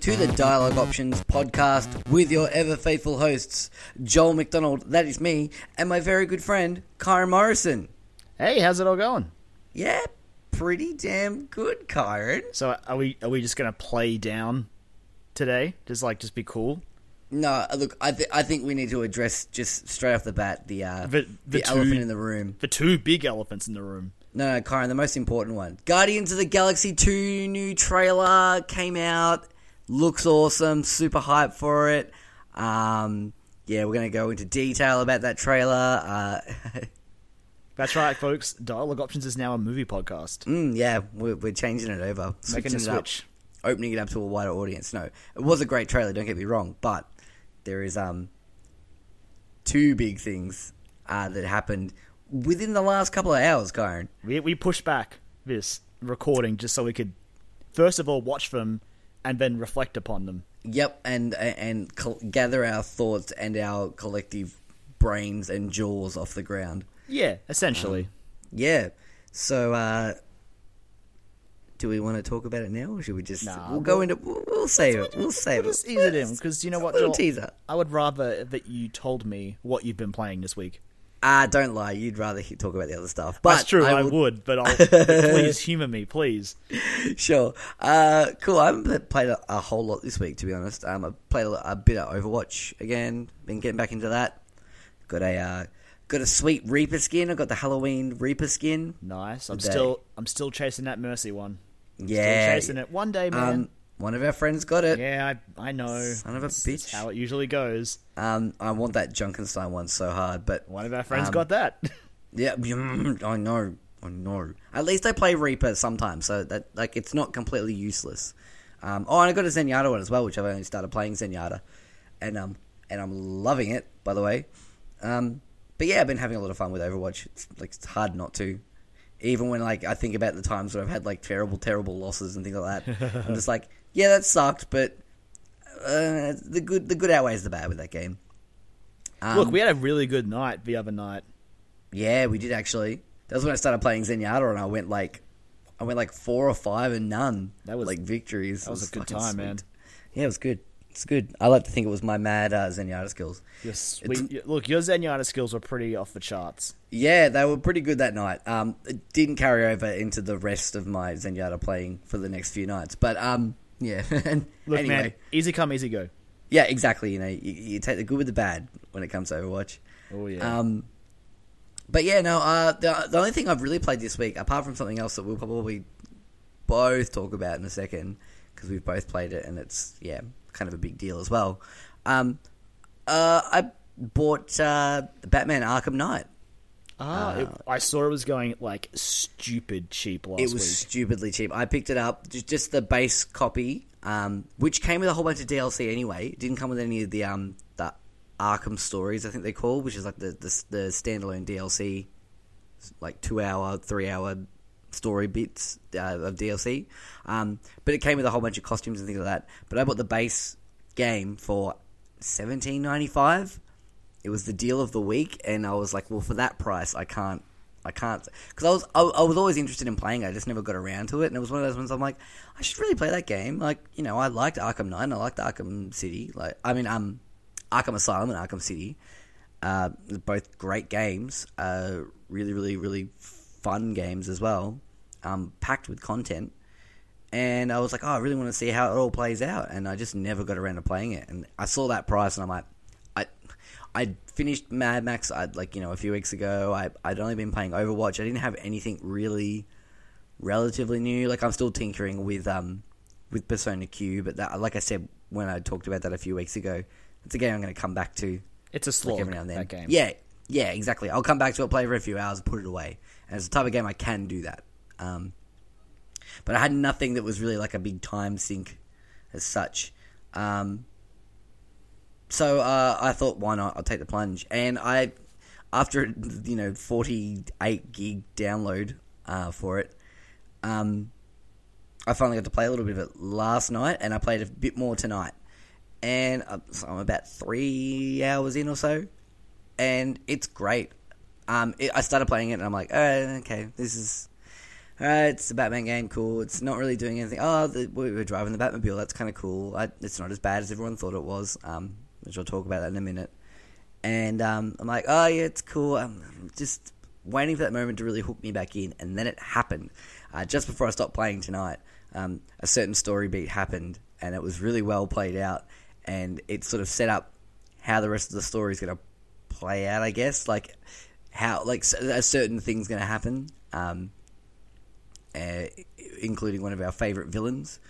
to the Dialogue Options podcast with your ever faithful hosts, Joel McDonald, that is me, and my very good friend, Kyron Morrison. Hey, how's it all going? Yeah, pretty damn good, Kyron. So are we are we just gonna play down today? Just like just be cool? No, look, I, th- I think we need to address just straight off the bat the uh, The- the, the two- elephant in the room. The two big elephants in the room. No, no, Kyron, the most important one. Guardians of the Galaxy 2 new trailer came out. Looks awesome. Super hyped for it. Um, yeah, we're going to go into detail about that trailer. Uh, That's right, folks. Dialogue Options is now a movie podcast. mm, yeah, we're, we're changing it over. Making a up, switch. opening it up to a wider audience. No, it was a great trailer, don't get me wrong, but there is um two big things uh, that happened within the last couple of hours, Kyron. We we pushed back this recording just so we could first of all watch them and then reflect upon them. Yep, and and col- gather our thoughts and our collective brains and jaws off the ground. Yeah, essentially. Yeah. So, uh, do we want to talk about it now, or should we just? Nah, we'll go we'll- into. We'll, we'll save it. We'll save We'll it. just ease it in because you know what, Joel? teaser. I would rather that you told me what you've been playing this week. Ah, don't lie. You'd rather he- talk about the other stuff. But That's true. I, will- would, but I'll, please humor me, please. Sure. Uh, cool. I haven't played a, a whole lot this week, to be honest. Um, I played a, a bit of Overwatch again. Been getting back into that. Got a uh, got a sweet Reaper skin. I got the Halloween Reaper skin. Nice. I'm Today. still I'm still chasing that Mercy one. Yeah. Still chasing it. One day, man. Um, one of our friends got it. yeah, I I know. Son of a It's- bitch. it's how it usually goes. Um, I want that Junkenstein one so hard, but One of our friends Um, got that. yeah, I know, I know. At least I play Reaper sometimes, so that like it's not completely useless. Um, oh, and I got a Zenyatta one as well, which I've only started playing Zenyatta, and um, and I'm loving it, by the way. Um, but yeah, I've been having a lot of fun with Overwatch. It's like it's hard not to, even when like I think about the times where I've had like terrible, terrible losses and things like that. I'm just like, yeah, that sucked, but uh, the good, the good outweighs the bad with that game. Um, Look, we had a really good night the other night. Yeah, we did actually. That was when I started playing Zenyatta, and I went like, I went like four or five and none. That was- like victories. that was It a good time, sweet. man. Yeah, it was good. It's good. I like to think it was my mad uh, Zenyatta skills. Sweet, look, your Zenyatta skills were pretty off the charts. Yeah, they were pretty good that night. Um, it didn't carry over into the rest of my Zenyatta playing for the next few nights, but um, yeah. and Look, anyway, man, easy come, easy go. yeah, exactly. You know, you, you take the good with the bad when it comes to Overwatch. Oh yeah. Um, but yeah, no. Uh, the the only thing I've really played this week, apart from something else that we'll probably both talk about in a second, because we've both played it and it's yeah, kind of a big deal as well. Um, uh, I bought uh, Batman Arkham Knight. Ah, it, I saw it was going like stupid cheap last week. It was week. stupidly cheap. I picked it up just, the base copy, um, which came with a whole bunch of DLC anyway. It didn't come with any of the um the Arkham stories, I think they call, which is like the the, the standalone DLC, like two hour, three hour story bits uh, of DLC. Um, but it came with a whole bunch of costumes and things like that. But I bought the base game for seventeen ninety five. It was the deal of the week, and I was like, well, for that price, I can't. I can't because I was I, I was always interested in playing it. I just never got around to it, and it was one of those ones I'm like, I should really play that game. Like you know, I liked Arkham and I liked Arkham City. Like I mean, um, Arkham Asylum and Arkham City, uh, both great games. Uh, really, really, really fun games as well. Um, packed with content, and I was like, oh, I really want to see how it all plays out, and I just never got around to playing it. And I saw that price, and I'm like, I, finished Mad Max, I'd like you know a few weeks ago. I I'd only been playing Overwatch. I didn't have anything really relatively new. Like I'm still tinkering with um with Persona Q, but that like I said when I talked about that a few weeks ago, it's a game I'm going to come back to it's a like every now and then. That game. Yeah, yeah, exactly. I'll come back to it, play for a few hours, and put it away, and it's the type of game I can do that. Um, but I had nothing that was really like a big time sink as such. Um, so uh, I thought, why not? I'll take the plunge, and I, after you know, forty eight gig download uh, for it, um, I finally got to play a little bit of it last night, and I played a bit more tonight. And uh, so I'm about three hours in or so, and it's great. Um, it, I started playing it, and I'm like, oh, okay, this is Alright, it's a Batman game, cool. It's not really doing anything. Oh, the, we were driving the Batmobile. That's kind of cool. I, it's not as bad as everyone thought it was. Um, which I'll talk about that in a minute. And um, I'm like, oh yeah, it's cool. I'm just waiting for that moment to really hook me back in, and then it happened. Uh, just before I stopped playing tonight, um, a certain story beat happened, and it was really well played out, and it sort of set up how the rest of the story is going to play out. I guess like how like a certain thing's going to happen, um, uh, including one of our favorite villains,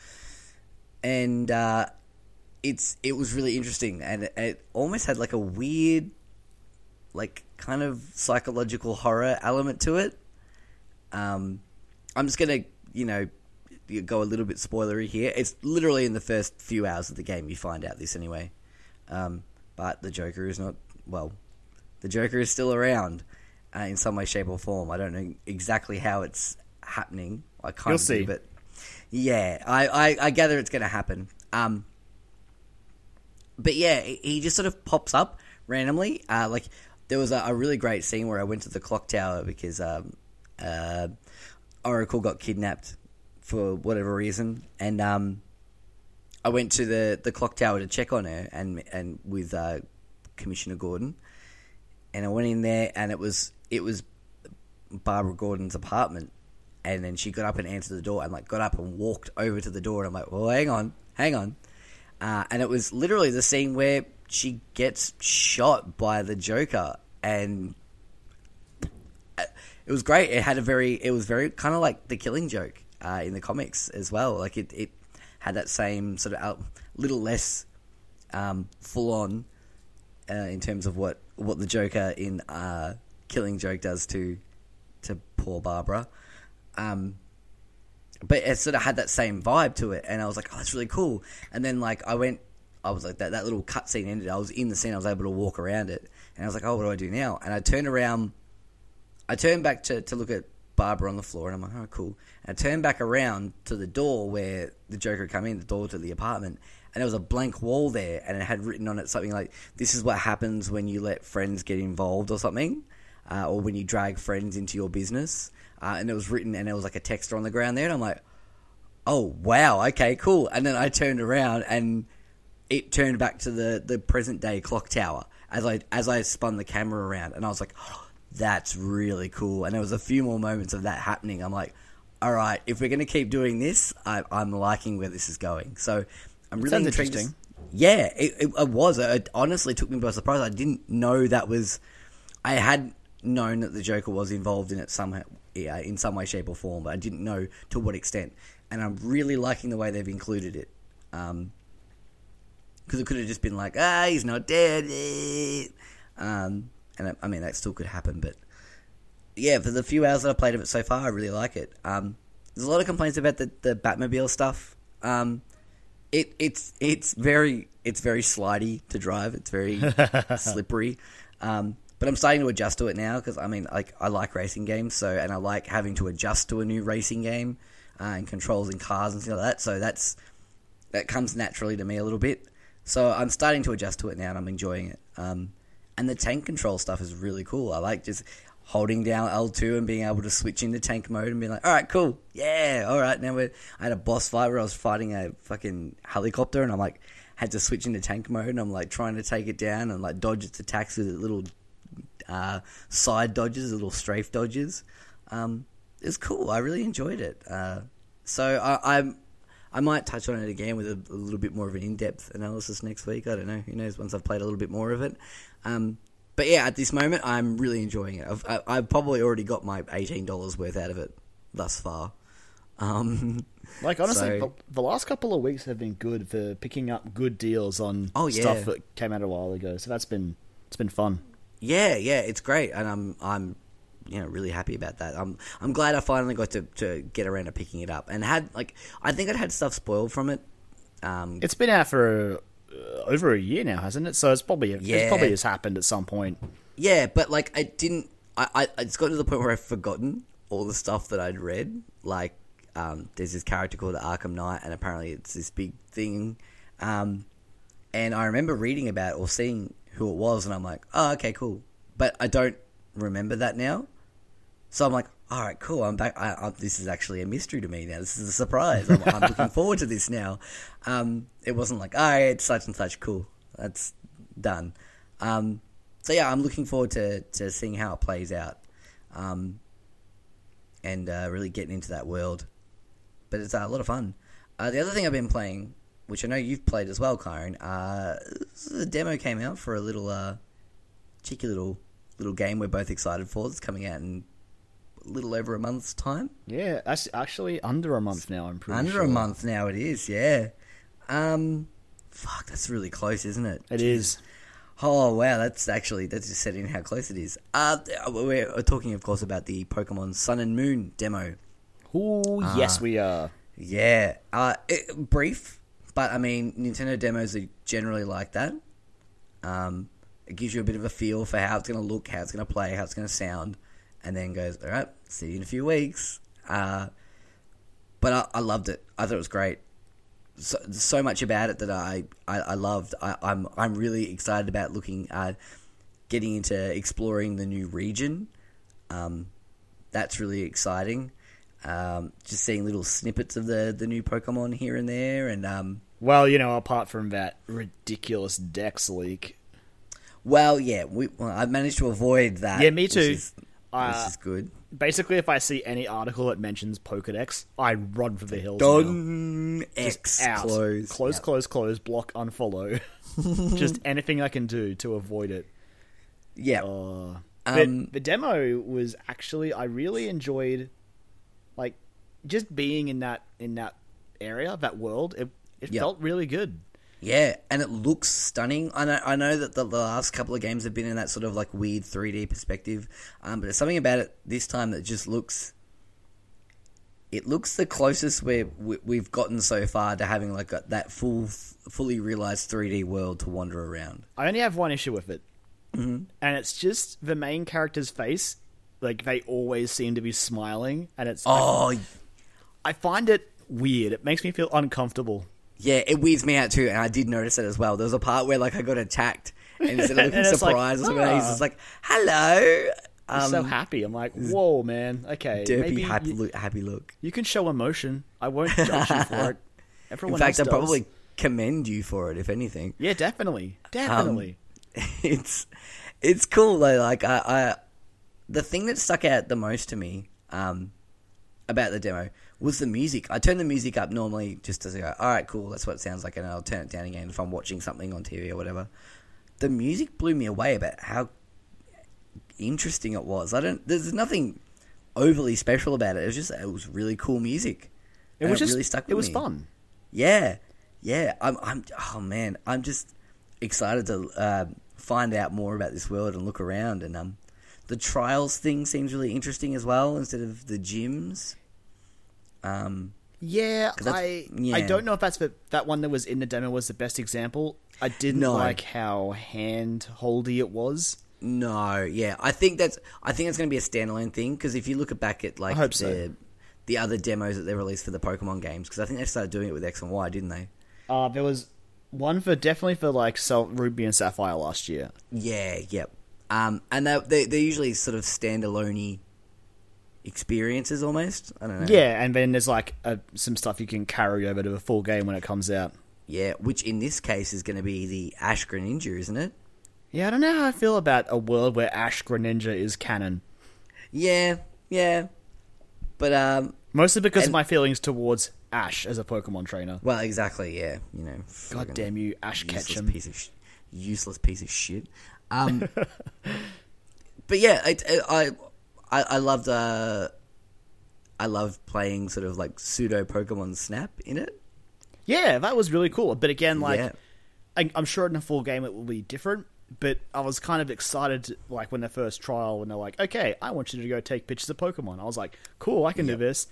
and uh, it's it was really interesting, and it, it almost had like a weird, like kind of psychological horror element to it. Um, I'm just gonna you know go a little bit spoilery here. It's literally in the first few hours of the game you find out this anyway. Um, but the Joker is not well. The Joker is still around uh, in some way, shape, or form. I don't know exactly how it's happening. I of see. but yeah, I, I, I gather it's going to happen. Um, but yeah, he just sort of pops up randomly. Uh, like there was a, a really great scene where I went to the clock tower because um, uh, Oracle got kidnapped for whatever reason, and um, I went to the, the clock tower to check on her and and with uh, Commissioner Gordon, and I went in there and it was it was Barbara Gordon's apartment, and then she got up and answered the door and like got up and walked over to the door. And I'm like, well, hang on, hang on, uh, and it was literally the scene where she gets shot by the Joker and uh, it was great. It had a very, it was very kind of like the Killing Joke uh, in the comics as well. Like it, it had that same sort of out, little less um, full on uh, in terms of what what the Joker in uh, Killing Joke does to to poor Barbara. Um, but it sort of had that same vibe to it, and I was like, "Oh, that's really cool." And then like I went, I was like that that little cutscene ended. I was in the scene. I was able to walk around it, and I was like, "Oh, what do I do now?" And I turned around. I turned back to, to look at Barbara on the floor, and I'm like, "Oh, cool." And I turned back around to the door where the Joker had come in, the door to the apartment, and there was a blank wall there, and it had written on it something like, "This is what happens when you let friends get involved," or something, uh, or when you drag friends into your business. Uh, and it was written, and there was like a texter on the ground there, and I'm like, "Oh wow, okay, cool." And then I turned around, and it turned back to the, the present day clock tower as I as I spun the camera around, and I was like, oh, "That's really cool." And there was a few more moments of that happening. I'm like, "All right, if we're going to keep doing this, I, I'm liking where this is going." So I'm really intrigued. interesting. Yeah, it, it, it was. It honestly took me by surprise. I didn't know that was. I had known that the Joker was involved in it somehow, yeah, in some way, shape, or form, but I didn't know to what extent. And I'm really liking the way they've included it. Um, because it could have just been like, ah, he's not dead. eh." Um, and I, I mean, that still could happen, but yeah, for the few hours that I've played of it so far, I really like it. Um, there's a lot of complaints about the, the Batmobile stuff. Um, it it's it's very it's very slidey to drive. It's very slippery. Um, but I'm starting to adjust to it now because I mean, like I like racing games, so and I like having to adjust to a new racing game uh, and controls and cars and stuff like that. So that's that comes naturally to me a little bit. So I'm starting to adjust to it now, and I'm enjoying it. Um, and the tank control stuff is really cool. I like just holding down L2 and being able to switch into tank mode and being like, all right, cool, yeah, all right. Now we're, I had a boss fight where I was fighting a fucking helicopter, and I'm like had to switch into tank mode, and I'm like trying to take it down and like dodge its attacks with a little uh, side dodges, little strafe dodges. Um, it's cool. I really enjoyed it. Uh, so I, I'm. I might touch on it again with a, a little bit more of an in-depth analysis next week. I don't know. Who knows? Once I've played a little bit more of it. Um, but yeah, at this moment, I'm really enjoying it. I've, I, I've probably already got my eighteen dollars worth out of it thus far. Um, Like honestly, So- the, the last couple of weeks have been good for picking up good deals on Oh, yeah. stuff that came out a while ago. So that's been it's been fun. Yeah, yeah, it's great, and I'm I'm you know really happy about that. I'm I'm glad I finally got to, to get around to picking it up and had like I think I'd had stuff spoiled from it. Um, It's been out for uh, over a year now, hasn't it? So it's probably Yeah. it probably has happened at some point. Yeah, but like I didn't. I, I it's got to the point where I've forgotten all the stuff that I'd read. Like, um, there's this character called Arkham Knight, and apparently it's this big thing. Um, and I remember reading about or seeing who it was, and I'm like, oh, okay, cool. But I don't remember that now. So I'm like, all right, cool. I'm back. I, I, this is actually a mystery to me now. This is a surprise. I'm, I'm looking forward to this now. Um, it wasn't like, all right, it's such and such. Cool. That's done. Um, so yeah, I'm looking forward to, to seeing how it plays out. Um, and uh, really getting into that world. But it's uh, a lot of fun. Uh, the other thing I've been playing, which I know you've played as well, Kyron, uh, the demo came out for a little uh, cheeky little little game we're both excited for. It's coming out in a little over a month's time. Yeah, that's actually under a month now. I'm pretty Under sure. a month now, it is. Yeah. Um, fuck, that's really close, isn't it? It is. Oh wow, that's actually that's just setting how close it is. Uh, we're talking, of course, about the Pokemon Sun and Moon demo. Ah. yes, we are. Yeah, uh, it, brief, but I mean, Nintendo demos are generally like that. Um, it gives you a bit of a feel for how it's going to look, how it's going to play, how it's going to sound, and then goes, all right, see you in a few weeks. Uh, but I, I loved it. I thought it was great. So, so much about it that I, I, I loved. I, I'm I'm really excited about looking at getting into exploring the new region. Um, that's really exciting. Um, just seeing little snippets of the, the new Pokemon here and there, and um, Well, you know, apart from that ridiculous Dex leak, well, yeah, we well, I've managed to avoid that. Yeah, me which too. is- Uh, which is good. basically, if I see any article that mentions Pokedex, I run for the hills. Done. X out. close. close, close, close, block, unfollow. Just anything I can do to avoid it. Yeah. Uh, Um, the demo was actually I really enjoyed, like, just being in that in that area, that world. It it Yeah. felt really good. Yeah, and it looks stunning. I know, I know that the, the last couple of games have been in that sort of like weird 3D perspective, um, but there's something about it this time that just looks. It looks the closest we, we, we've gotten so far to having like a, that full, fully realized 3D world to wander around. I only have one issue with it, Mm-hmm. and it's just the main character's face. Like they always seem to be smiling, and it's Oh, I find it weird. It makes me feel uncomfortable. yeah, it weirds me out too, and I did notice it as well. There was a part where like I got attacked, and instead of looking it's like, surprised or something, he's "Ah." just like, "Hello." I'm Um, so happy. I'm like, whoa, man. Okay, derpy, maybe happy, you, look, happy look. you can show emotion. I won't judge you for it. In fact, I'd probably commend you for it, if anything. yeah, definitely, definitely. it's it's cool though. Like I, I, the thing that stuck out the most to me um, about the demo was the music. I turn the music up normally just to go, all right, cool, that's what it sounds like, and I'll turn it down again if I'm watching something on TV or whatever. The music blew me away about how interesting it was. I don't. There's nothing overly special about it. It was just it was really cool music. it was just really stuck with it was me. fun. Yeah, yeah. I'm, I'm. Oh man, I'm just excited to uh, find out more about this world and look around. And um, the trials thing seems really interesting as well, instead of the gyms. Um, Yeah, I yeah. I don't know if that's the that one that was in the demo was the best example. I didn't No. like how hand holdy it was. no, yeah, I think that's. I think it's going to be a standalone thing because if you look back at like the so. the other demos that they released for the Pokemon games, because I think they started doing it with X and Y, didn't they? Uh there was one for definitely for like Ruby and Sapphire last year. Yeah, yep. Um, and they they they're usually sort of standalone experiences almost. I don't know. Yeah, and then there's like uh some stuff you can carry over to a full game when it comes out. Yeah, which in this case is going to be the Ash Greninja, isn't it? Yeah, I don't know how I feel about a world where Ash Greninja is canon. Yeah, yeah. But um, Mostly because of my feelings towards Ash as a Pokemon trainer. well, exactly. Yeah, you know. God damn you, Ash Ketchum. piece of sh- useless piece of shit. Um, but yeah, I I I, I loved uh, I loved playing sort of like pseudo Pokemon Snap in it. Yeah, that was really cool. But again, like, Yeah. I, I'm sure in a full game it will be different. But I was kind of excited, like when the first trial, when they're like, "Okay, I want you to go take pictures of Pokemon." I was like, "Cool, I can do this."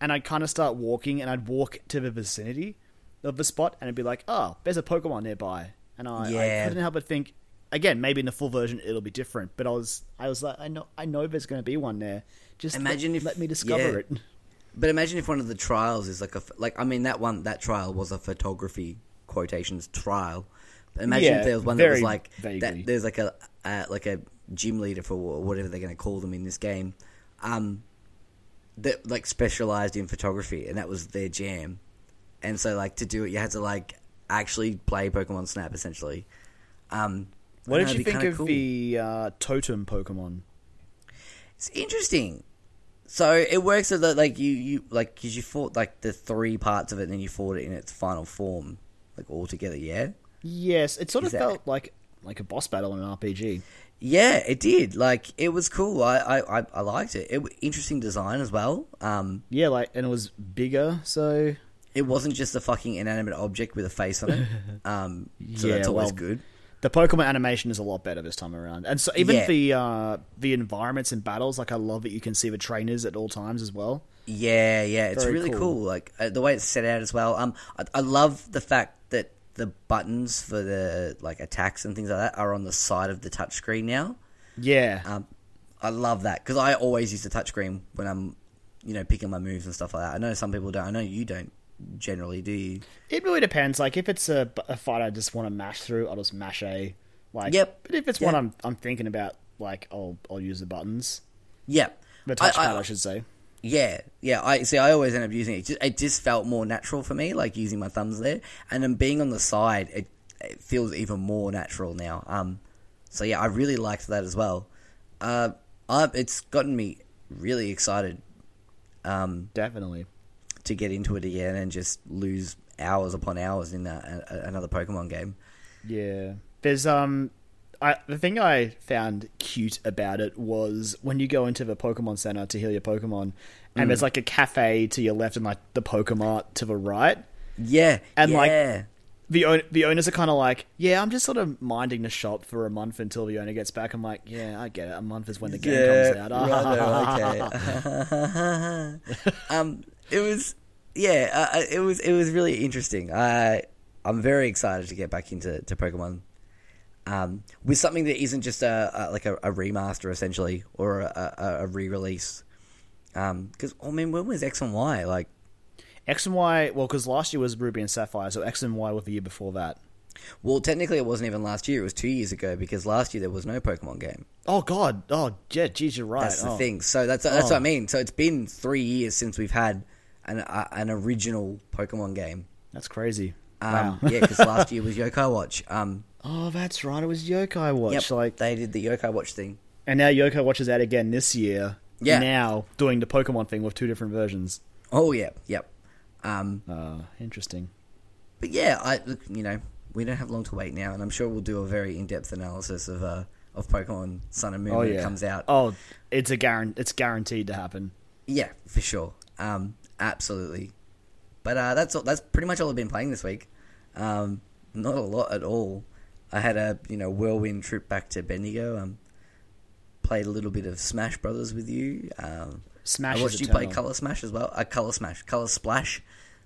And I'd kind of start walking, and I'd walk to the vicinity of the spot, and it'd be like, "Oh, there's a Pokemon nearby," and I, I couldn't help but think. Again, maybe in the full version it'll be different, but I was, I was like, I know, I know there's going to be one there. Just Imagine let, if- let me discover yeah. it. But imagine if one of the trials is like a like I mean that one that trial was a photography quotations trial. But imagine Yeah, if there was one that was like vaguely. that. There's like a uh, like a gym leader for whatever they're going to call them in this game, um, that like specialized in photography, and that was their jam. And so, like to do it, you had to like actually play Pokemon Snap essentially. Um, What did you think kinda cool. the uh, totem Pokemon? It's interesting. So it works so that like you you like because you fought like the three parts of it, and then you fought it in its final form, like all together. Yeah, Yes, it sort of that- felt like like a boss battle in an RPG. yeah, it did. Like it was cool. I I, I, I liked it. It interesting design as well. Um, Yeah, like and it was bigger, so it wasn't just a fucking inanimate object with a face on it. Um, so Yeah, that's always well, good. The Pokemon animation is a lot better this time around. And so even Yeah. the uh, the environments and battles, like I love that you can see the trainers at all times as well. Yeah, yeah, it's Very really cool. cool. Like uh, the way it's set out as well. Um, I, I love the fact that the buttons for the like attacks and things like that are on the side of the touchscreen now. Yeah, Um, I love that because I always use the touchscreen when I'm, you know, picking my moves and stuff like that. I know some people don't. I know you don't generally, do you? it really depends. Like if it's a, a fight I just want to mash through, I'll just mash A. Like, Yep. But if it's Yeah. one I'm I'm thinking about, like I'll I'll use the buttons, Yep. the I- touchpad, I, I- should say. Yeah, yeah. I see. I always end up using it. It just, it just felt more natural for me, like using my thumbs there, and then being on the side, it, it feels even more natural now. Um, so yeah, I really liked that as well. Uh, I, it's gotten me really excited um, Definitely. To get into it again and just lose hours upon hours in a, a, another Pokemon game. Yeah. There's um I the thing I found cute about it was when you go into the Pokemon Center to heal your Pokemon and there's like a cafe to your left and like the Pokemart to the right. Yeah, And, like. The own- the owners are kind of like, yeah, I'm just sort of minding the shop for a month until the owner gets back. I'm like, yeah, I get it. A month is when the game comes out. righto, okay. um, it was, yeah, uh, uh, it was, it was really interesting. I, I'm very excited to get back into to Pokemon, um, with something that isn't just a, a like a, a remaster essentially or a, a, re-release. Um, because I mean, when was X and Y? Like, X and Y, well, because last year was Ruby and Sapphire, so X and Y was the year before that. well, technically, it wasn't even last year. It was two years ago because last year there was no Pokemon game. Oh God! Oh yeah, geez, you're right. That's the Oh. thing. So that's that's Oh. what I mean. So it's been three years since we've had an uh, an original Pokemon game. That's crazy. Um, wow. yeah, because last year was Yokai Watch. Um, Oh, that's right. It was Yokai Watch. yep, Like, they did the Yokai Watch thing. and now Yokai Watch is out again this year. Yeah. Now doing the Pokemon thing with two different versions. Oh yeah, yep. Um, Uh, interesting. but yeah, I look, you know, we don't have long to wait now, and I'm sure we'll do a very in depth analysis of uh of Pokemon Sun and Moon Oh when yeah. it comes out. Oh, it's a guaran- It's guaranteed to happen. Yeah, for sure. Um, absolutely. But uh, that's all, that's pretty much all I've been playing this week. Um, not a lot at all. I had a you know whirlwind trip back to Bendigo. Um, played a little bit of Smash Brothers with you. Um, Smash I watched you play. Color Smash as well. Uh, Color Smash, Color Splash,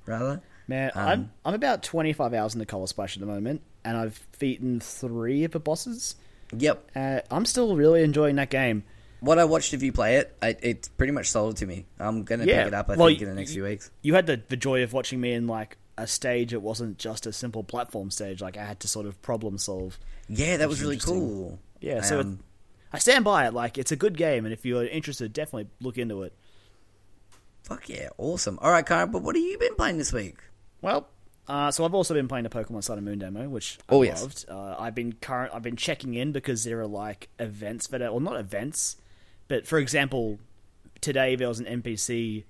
rather. Man, Um, I'm I'm about 25 hours in the Color Splash at the moment, and I've beaten three of the bosses. Yep. Uh, I'm still really enjoying that game. What I watched of you play it, I, it's pretty much sold it to me. I'm gonna Yeah, pick it up. I well, think in the next y- few weeks. You had the the joy of watching me in like a stage. It wasn't just a simple platform stage. Like I had to sort of problem solve. Yeah, that was really cool. Yeah, so it- Um, I stand by it. Like it's a good game, and if you're interested, definitely look into it. fuck yeah, awesome. All right, Kyron, but what have you been playing this week? Well, uh, so I've also been playing the Pokemon Sun and Moon demo, which I Oh, yes. loved. Uh, I've been current. I've been checking in because there are like events that are, well, not events, but for example, today there was an NPC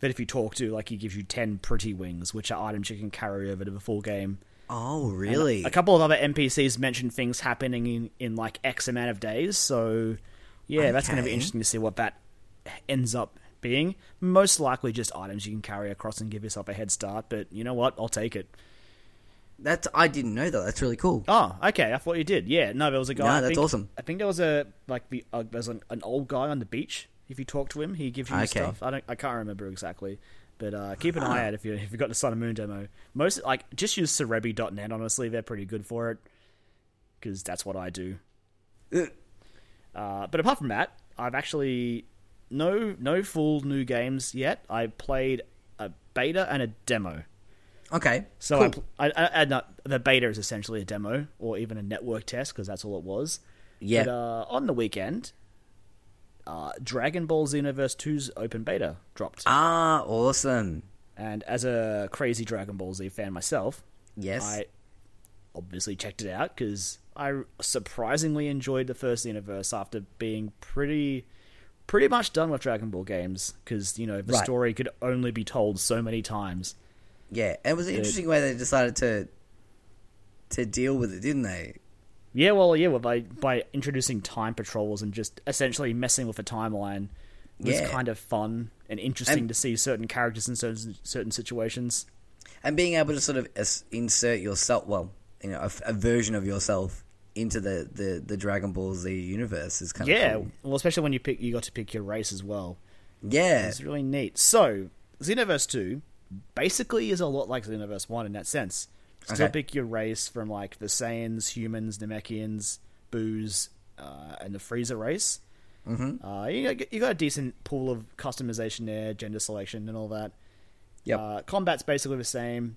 that if you talk to, like, he gives you ten pretty wings, which are items you can carry over to the full game. Oh, really? A couple of other NPCs mentioned things happening in, in like X amount of days, so yeah, that's going to be interesting to see what that ends up being. Most likely just items you can carry across and give yourself a head start, but you know what? I'll take it. That's I didn't know that. That's really cool. Oh, okay. I thought you did. Yeah, no, there was a guy. No, I that's think- awesome. I think there was a like the uh, there's an, an old guy on the beach. If you talk to him, he gives you Okay. stuff. I don't. I can't remember exactly, but uh, keep an eye out if you if you got the Sun and Moon demo. Most like just use Serebii.net. Honestly, they're pretty good for it because that's what I do. Uh, but apart from that, I've actually no no full new games yet. I played a beta and a demo. Okay. So cool. I, pl- I, I, I not, the beta is essentially a demo or even a network test because that's all it was. yeah. But uh, on the weekend, uh, Dragon Ball Xenoverse 2's open beta dropped. Ah, awesome. And as a crazy Dragon Ball Z fan myself, Yes. I obviously checked it out because I surprisingly enjoyed the first Xenoverse after being pretty pretty much done with Dragon Ball games because you know the Right. story could only be told so many times. Yeah, it was an interesting way they decided to to deal with it, didn't they? Yeah, well, yeah, well, by by introducing time patrols and just essentially messing with the timeline was Yeah. kind of fun and interesting And- to see certain characters in certain certain situations. And being able to sort of insert yourself, well, you know, a version of yourself into the, the, the Dragon Ball Z universe is kind Yeah, of cool. well, especially when you pick, you got to pick your race as well. Yeah, It's really neat. So, Xenoverse 2 basically is a lot like Xenoverse 1 in that sense. Still Okay. pick your race from like the Saiyans, humans, Namekians, Boos, uh, and the Frieza race. Mm-hmm. Uh, you, got, you got a decent pool of customization there, gender selection, and all that. Yep. Uh, combat's basically the same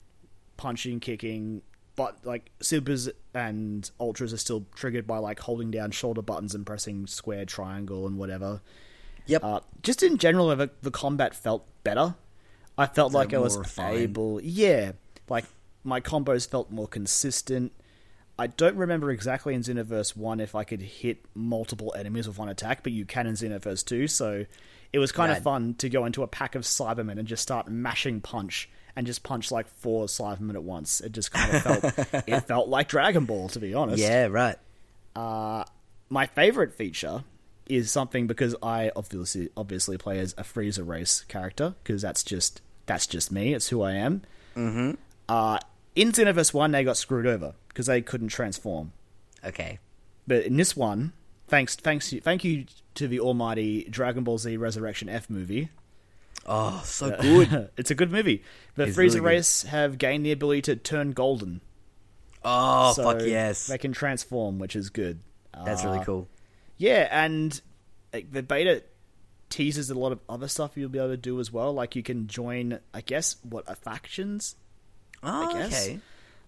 punching, kicking, but like supers and ultras are still triggered by like holding down shoulder buttons and pressing square, triangle, and whatever. yep. Uh, just in general, the, the combat felt better. I felt like I was refined. able, yeah, like my combos felt more consistent. I don't remember exactly in Xenoverse One if I could hit multiple enemies with one attack, but you can in Xenoverse Two. So it was kind Rad. of fun to go into a pack of Saibamen and just start mashing punch and just punch like four Saibamen at once. It just kind of felt it felt like Dragon Ball, to be honest yeah, right. Uh, my favorite feature is something because I obviously obviously play as a Frieza race character because that's just that's just me. It's who I am. Mm-hmm. Uh, in Xenoverse One, they got screwed over because they couldn't transform. Okay. But in this one, thanks thanks thank you to the almighty Dragon Ball Z Resurrection F movie. Oh, so good. it's a good movie. The It's Frieza really race have gained the ability to turn golden. Oh, so fuck yes. They can transform, which is good. That's really cool. Yeah, and like, the beta teases a lot of other stuff you'll be able to do as well. Like you can join, I guess, what are factions? Oh, guess. okay.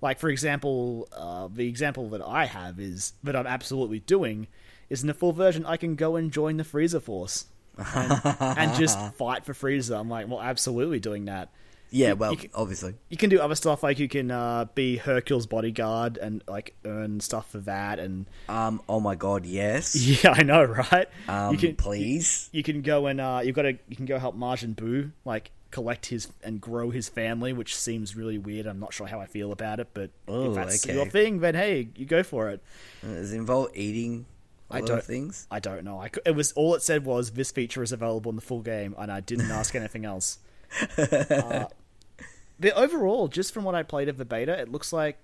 Like for example, uh, the example that I have is that I'm absolutely doing is in the full version. I can go and join the Frieza Force and, and just fight for Frieza. I'm like, well, absolutely doing that. Yeah, well, you can- obviously. You can do other stuff like you can uh, be Hercule's bodyguard and like earn stuff for that. And Um, oh my god, yes. yeah, I know, right? Um, you can please. you can go and uh, you've got to you can go help Majin Buu like collect his and grow his family, which seems really weird. I'm not sure how I feel about it, but Oh, if that's okay. your thing, then hey, you go for it. Does it involve eating I don't- things? I don't know. I it was all it said was this feature is available in the full game, and I didn't ask anything else. Uh, the overall, just from what I played of the beta, it looks like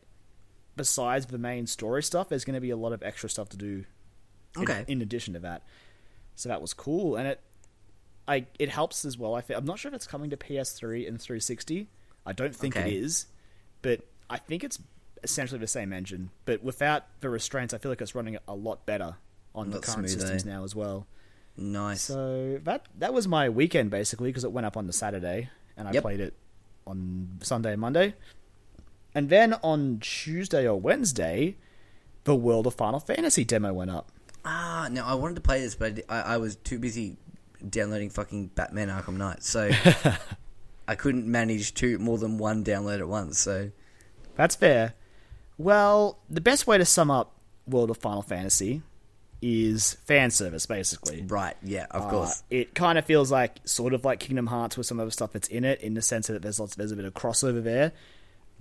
besides the main story stuff, there's going to be a lot of extra stuff to do. in- Okay. In, addition to that, so that was cool, and it, I it helps as well. I I'm not sure if it's coming to PS3 and 360. I don't think Okay. it is, but I think it's essentially the same engine, but without the restraints. I feel like it's running a lot better on the current smoother. systems eh? now as well. Nice. So that that was my weekend basically because it went up on the Saturday and I Yep. played it on Sunday and Monday. And then on Tuesday or Wednesday, the World of Final Fantasy demo went up. Ah, no, I wanted to play this, but I, I was too busy downloading fucking Batman Arkham Knight, so I couldn't manage two more than one download at once. So That's fair. Well, the best way to sum up World of Final Fantasy is fan service, basically. right, yeah, of Uh, course. it kind of feels like sort of like Kingdom Hearts with some of the stuff that's in it, in the sense that there's lots there's a bit of crossover there.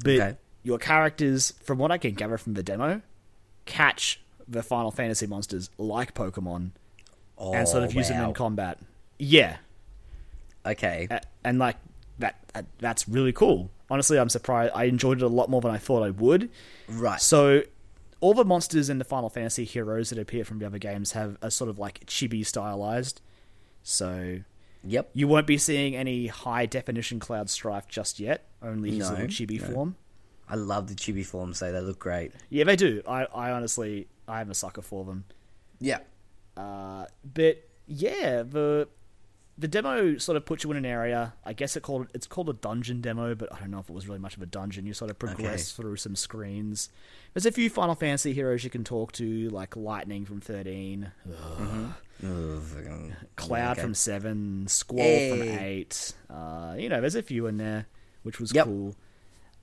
But Okay. your characters, from what I can gather from the demo, catch the Final Fantasy monsters like Pokemon Oh, and sort of use them in combat. Yeah, Okay, A- and like that, that that's really cool. Honestly, I'm surprised. I enjoyed it a lot more than I thought I would. right. So, all the monsters in the Final Fantasy heroes that appear from the other games have a sort of like chibi stylized. So, yep. you won't be seeing any high definition Cloud Strife just yet. Only his No, little chibi no. form. I love the chibi forms, so they look great. Yeah, they do. I, I honestly, I'm a sucker for them. Yeah. Uh, but yeah, the the demo sort of puts you in an area. I guess it called it's called a dungeon demo, but I don't know if it was really much of a dungeon. You sort of progress through some screens. There's a few Final Fantasy heroes you can talk to, like Lightning from 13. Ugh, fucking- Cloud okay. from seven, Squall from eight. Uh, you know, there's a few in there, which was Yep. cool.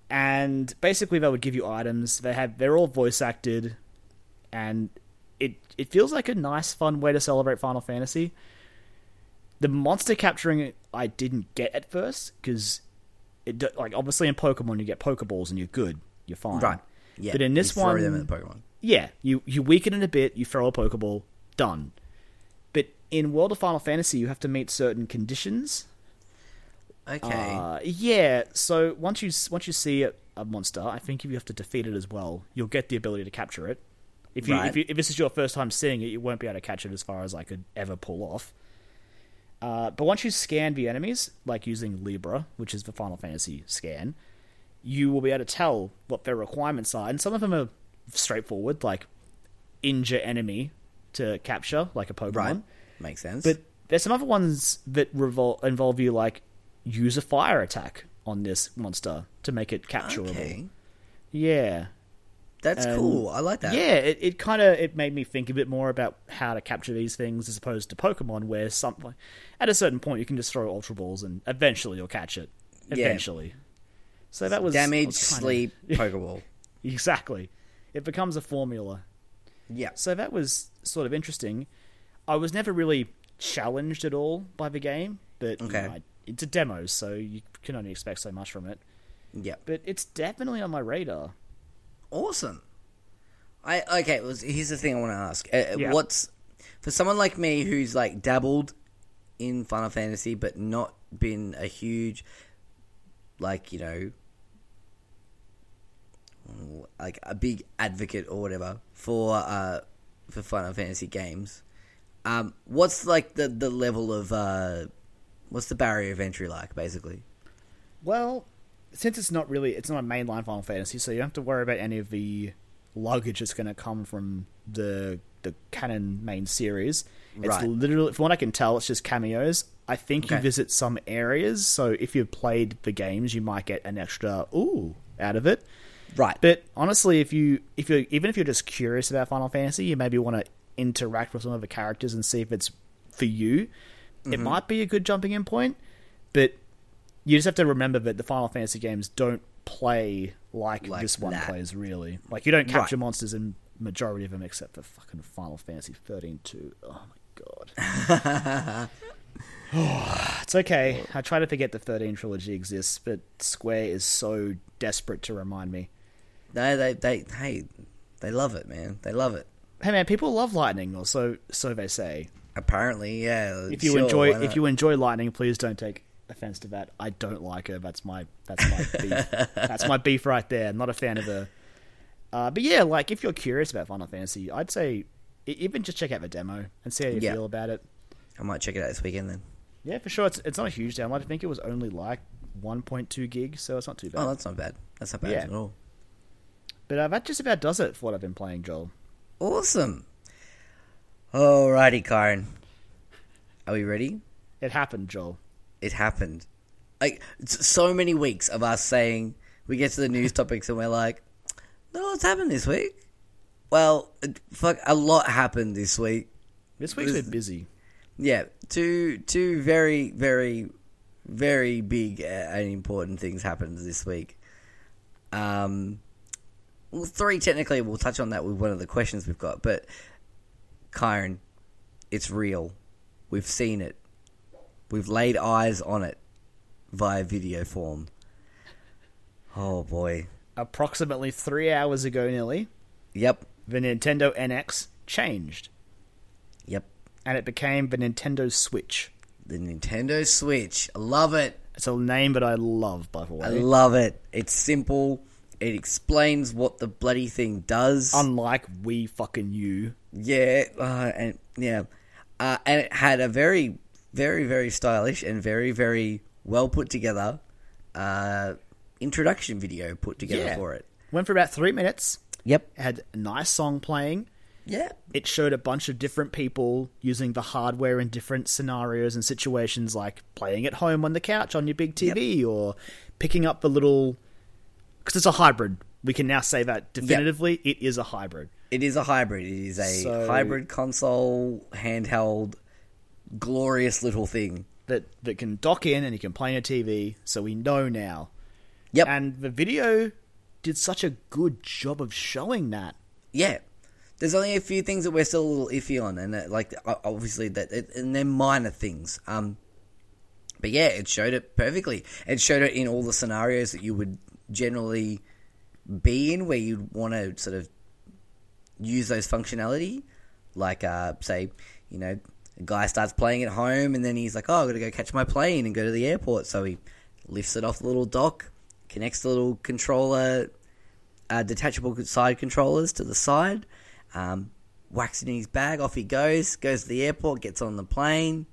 And basically, they would give you items. They have they're all voice acted, and it it feels like a nice, fun way to celebrate Final Fantasy. The monster capturing I didn't get at first because it like obviously in Pokemon you get Pokeballs and you're good, you're fine. Right. Yeah. But in you this throw one, them in the Pokemon. yeah, you you weaken it a bit, you throw a Pokeball, done. But in World of Final Fantasy, you have to meet certain conditions. Okay. Uh, yeah, so once you once you see a, a monster, I think if you have to defeat it as well, you'll get the ability to capture it. If you, Right. if, you if this is your first time seeing it, you won't be able to catch it as far as I could ever pull off. Uh, but once you scan the enemies, like using Libra, which is the Final Fantasy scan, you will be able to tell what their requirements are, and some of them are straightforward, like injure enemy to capture, like a Pokemon. right. Makes sense. But there's some other ones that revol- involve you like use a fire attack on this monster to make it capturable. okay. Yeah. That's And- cool. I like that. Yeah, it, it kind of it made me think a bit more about how to capture these things as opposed to Pokemon, where something at a certain point you can just throw Ultra Balls and eventually you'll catch it. Yeah. Eventually. So that was Damage, was kinda- sleep, Pokeball. exactly. It becomes a formula. Yeah. So that was sort of interesting. I was never really challenged at all by the game, but you know, I- it's a demo, so you can only expect so much from it. Yeah. But it's definitely on my radar. Awesome. I okay. Well, here's the thing I want to ask. Uh, Yeah. What's for someone like me who's like dabbled in Final Fantasy, but not been a huge, like you know, like a big advocate or whatever for uh for Final Fantasy games. Um, what's like the the level of uh, what's the barrier of entry like, basically? Well, since it's not really it's not a mainline Final Fantasy, so you don't have to worry about any of the luggage that's going to come from the the canon main series. It's Right. literally, from what I can tell, it's just cameos. I think you visit some areas, so if you've played the games, you might get an extra ooh out of it. Right. But honestly, if you if you even if you're just curious about Final Fantasy, you maybe want to interact with some of the characters and see if it's for you. Mm-hmm. It might be a good jumping in point, but you just have to remember that the Final Fantasy games don't play like, Like this one that. plays really. Like you don't capture Right. monsters in majority of them except for fucking Final Fantasy 13 2. Oh my god. it's okay. I try to forget the 13 trilogy exists, but Square is so desperate to remind me. No, they they hey, they love it, man. They love it. Hey man, people love lightning, or so so they say. Apparently, yeah. If you sure, enjoy if you enjoy lightning, please don't take offense to that. I don't like her. That's my that's my beef. that's my beef right there. I'm not a fan of her. Uh, but yeah, like if you're curious about Final Fantasy, I'd say even just check out the demo and see how you Yeah. feel about it. I might check it out this weekend then. Yeah, for sure. It's it's not a huge download. I think it was only like 1.2 gigs, so it's not too bad. Oh, that's not bad. That's not bad Yeah. at all. but uh, that just about does it for what I've been playing, Joel. Awesome. Alrighty, Kyron. Are we ready? It happened, Joel. It happened. Like so many weeks of us saying we get to the news topics and we're like, "No, what's happened this week?" Well, fuck, a lot happened this week. This week's This- been busy. Yeah, two two very very very big and important things happened this week. Um, well, three technically. We'll touch on that with one of the questions we've got. But Kyron, it's real. We've seen it. We've laid eyes on it via video form. Oh boy. Approximately three hours ago, nearly, Yep. the Nintendo NX changed. Yep. and it became the Nintendo Switch. The Nintendo Switch. I love it. It's a name that I love, by the way. I love it. It's simple. It explains what the bloody thing does. Unlike we fucking you. yeah, uh, and yeah, uh, and it had a very, very, very stylish and very, very well put together uh, introduction video put together Yeah. for it. Went for about three minutes. Yep. Had a nice song playing. Yeah. It showed a bunch of different people using the hardware in different scenarios and situations, like playing at home on the couch on your big TV, or picking up the little. Because it's a hybrid. We can now say that definitively. It is a hybrid. It is a hybrid. It is a So- hybrid console, handheld, glorious little thing. that that can dock in and you can play on a TV. So we know now. Yep. And the video did such a good job of showing that. Yeah. There's only a few things that we're still a little iffy on, and that, like obviously that, it, and they're minor things. Um, but yeah, it showed it perfectly. It showed it in all the scenarios that you would generally be in, where you'd want to sort of use those functionality. Like, uh, say, you know, guy starts playing at home, and then he's like, "Oh, I've got to go catch my plane and go to the airport." So he lifts it off the little dock, connects the little controller uh, detachable side controllers to the side, um, whacks it in his bag, off he goes, goes to the airport, gets on the plane,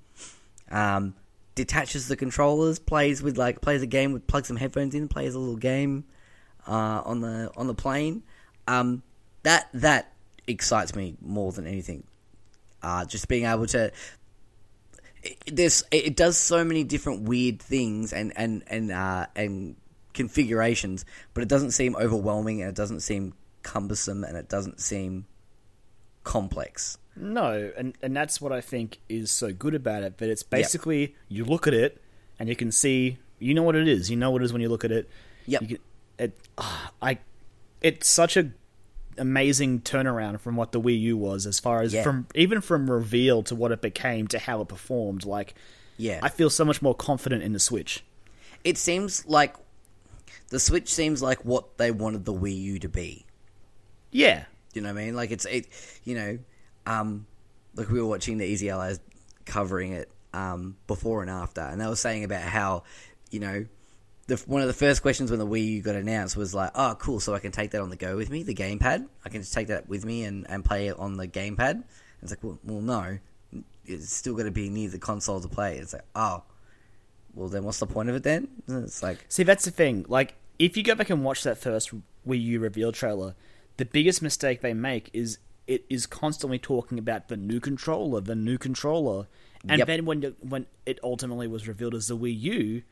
um, detaches the controllers, plays with like plays a game with plugs some headphones in, plays a little game uh, on the on the plane. Um, that that excites me more than anything. Uh, just being able to it, there's it does so many different weird things and and and uh, and configurations, but it doesn't seem overwhelming and it doesn't seem cumbersome and it doesn't seem complex. No, and and that's what I think is so good about it. But it's basically you look at it and you can see you know what it is. You know what it is when you look at it. Yep. You can, it, ah, I, it's such a amazing turnaround from what the Wii U was, as far as Yeah. from even from reveal to what it became to how it performed. Like, Yeah, I feel so much more confident in the Switch. it seems like the Switch seems like what they wanted the Wii U to be. Yeah, You know what I mean? Like it's it, you know, um, like we were watching the Easy Allies covering it um, before and after, and they were saying about how, you know, the one of the first questions when the Wii U got announced was like, "Oh, cool! So I can take that on the go with me, the gamepad. I can just take that with me and, and play it on the gamepad." And it's like, well, well, no, it's still going to be near the console to play. It's like, oh, well, then what's the point of it then? It's like, See, that's the thing. Like, if you go back and watch that first Wii U reveal trailer, the biggest mistake they make is it is constantly talking about the new controller, the new controller, and Yep. then when when it ultimately was revealed as the Wii U,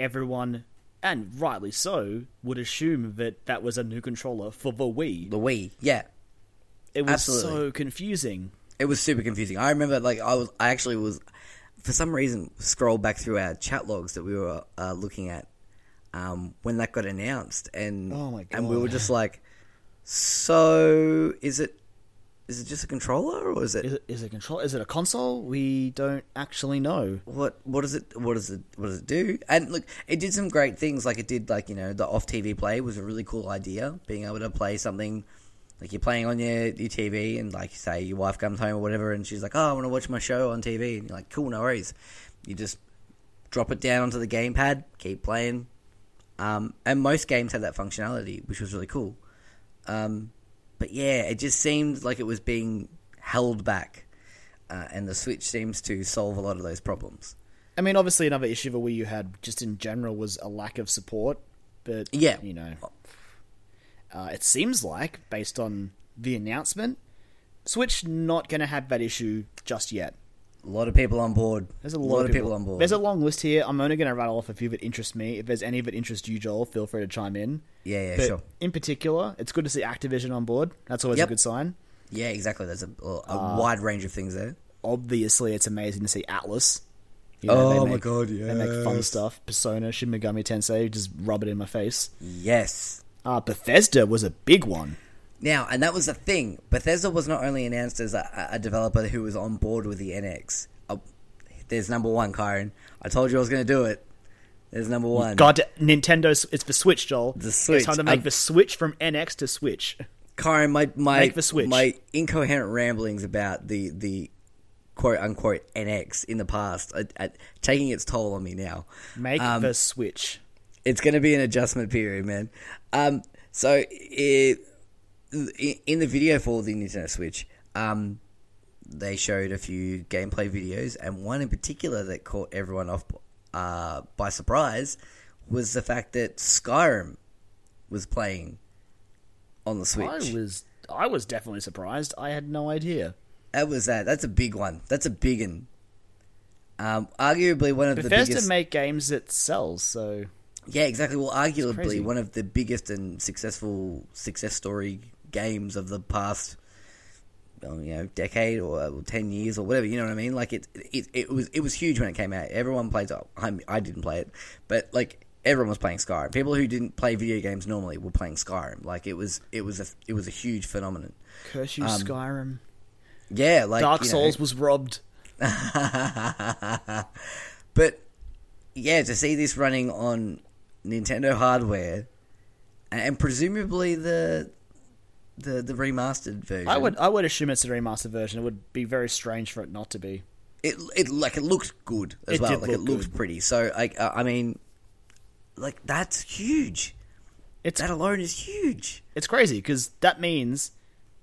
everyone, and rightly so, would assume that that was a new controller for the Wii. the Wii, yeah, It was absolutely. so confusing. it was super confusing. I remember, like, I was, I actually was, for some reason, scrolled back through our chat logs that we were uh, looking at um, when that got announced, and Oh my God. and we were just like, so is it, is it just a controller or is it Is it, is it control? Is it a console? We don't actually know. what what does it what does it what does it do? And look, it did some great things. Like it did, like you know, the off TV play was a really cool idea. Being able to play something like you're playing on your your TV, and like you say your wife comes home or whatever, and she's like, "Oh, I want to watch my show on TV," and you're like, "Cool, no worries." You just drop it down onto the gamepad, keep playing. Um, and most games had that functionality, which was really cool. Um, but yeah, it just seemed like it was being held back, uh, and the Switch seems to solve a lot of those problems. I mean, obviously, another issue the Wii U had just in general was a lack of support. But Yeah. you know, uh, it seems like based on the announcement, Switch not going to have that issue just yet. A lot of people on board. There's a lot, of people on board. There's a long list here. I'm only going to rattle off a few that interest me. If there's any that interest you, Joel, feel free to chime in. yeah, yeah, but sure. in particular, it's good to see Activision on board. That's always Yep. a good sign. Yeah, exactly. There's a, a Uh, wide range of things there. Obviously, it's amazing to see Atlus. You Oh they my god! Yeah, They make fun stuff. Persona, Shin Megami Tensei, just rub it in my face. Yes. Uh, Bethesda was a big one. Now, and that was the thing. Bethesda was not only announced as a, a developer who was on board with the NX. Oh, there's number one, Kyron. I told you I was going to do it. There's number one. God, Nintendo, it's the Switch, Joel. The Switch. It's time to make Um, the switch from NX to Switch. Kyron, my my Make the switch. my incoherent ramblings about the the quote unquote NX in the past are, are taking its toll on me now. Make Um, the Switch. it's going to be an adjustment period, man. Um, so it, in the video for the Nintendo Switch, um, they showed a few gameplay videos, and one in particular that caught everyone off uh, by surprise was the fact that Skyrim was playing on the Switch. I was, I was definitely surprised. I had no idea. That was that. That's a big one. That's a big one. Um, arguably one of the Bethesda biggest. make games that sells, so Yeah, exactly. Well, arguably one of the biggest and successful success story games of the past you know decade or uh, ten years or whatever. You know what I mean? Like it, it, it was it was huge when it came out. Everyone plays. I, I didn't play it, but like everyone was playing Skyrim. People who didn't play video games normally were playing Skyrim. Like it was it was a it was a huge phenomenon. Curse you, Um, Skyrim. Yeah, like Dark you know- Souls was robbed. but yeah, to see this running on Nintendo hardware and presumably the the the remastered version. I would I would assume it's a remastered version. It would be very strange for it not to be. it it like it looked good as It well. Like it look looked good. pretty. So like uh, I mean, like that's huge. It's That alone is huge. it's crazy because that means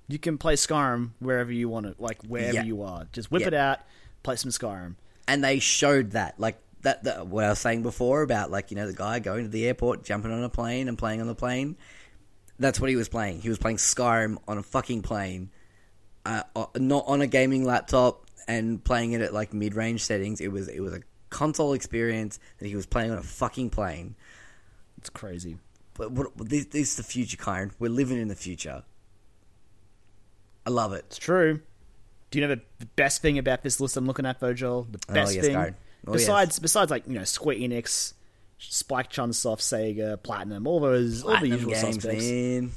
you can play Skyrim wherever you want to, like wherever Yeah. you are. Just whip Yeah. it out, play some Skyrim. and they showed that like that, that what I was saying before about like you know the guy going to the airport, jumping on a plane and playing on the plane. That's what he was playing. He was playing Skyrim on a fucking plane, uh, not on a gaming laptop and playing it at like mid range settings. It was it was a console experience that he was playing on a fucking plane. It's crazy. But what, this, this is the future, Kyron. We're living in the future. I love it. It's true. Do you know the best thing about this list I'm looking at, Virgil? The Oh, best yes, thing, Oh, besides besides like you know Square Enix, Spike Chunsoft, Sega, Platinum, all those all the usual games, suspects. man.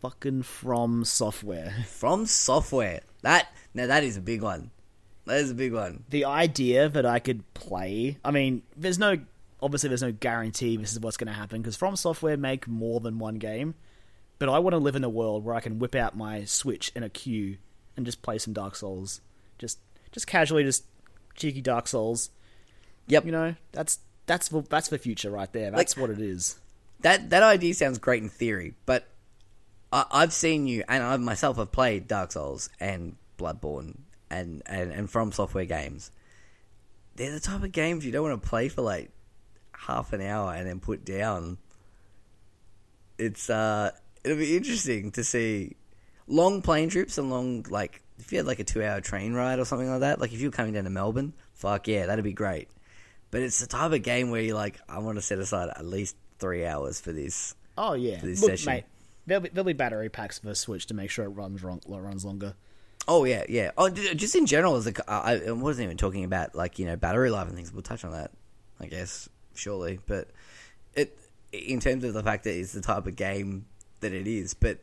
Fucking from software. From software. That now that is a big one. That is a big one. the idea that I could play. I mean, there's no obviously there's no guarantee this is what's going to happen because From Software make more than one game. But I want to live in a world where I can whip out my Switch in a queue and just play some Dark Souls, just just casually, just cheeky Dark Souls. Yep. You know, that's that's the, that's the future right there. That's what it is. That that idea sounds great in theory, but I, I've seen you, and I myself have played Dark Souls and Bloodborne and, and, and From Software games. They're the type of games you don't want to play for like half an hour and then put down. It's uh, it'll be interesting to see long plane trips and long like if you had like a two hour train ride or something like that. Like if you were coming down to Melbourne, fuck yeah, that'd be great. But it's the type of game where you're like, I want to set aside at least three hours for this. Oh yeah, this look, session. mate. There'll be, there'll be battery packs for the Switch to make sure it runs wrong, runs longer. Oh yeah, yeah. Oh, just in general, as a, c- I, I wasn't even talking about like you know battery life and things. We'll touch on that, I guess, surely. But it, in terms of the fact that it's the type of game that it is, but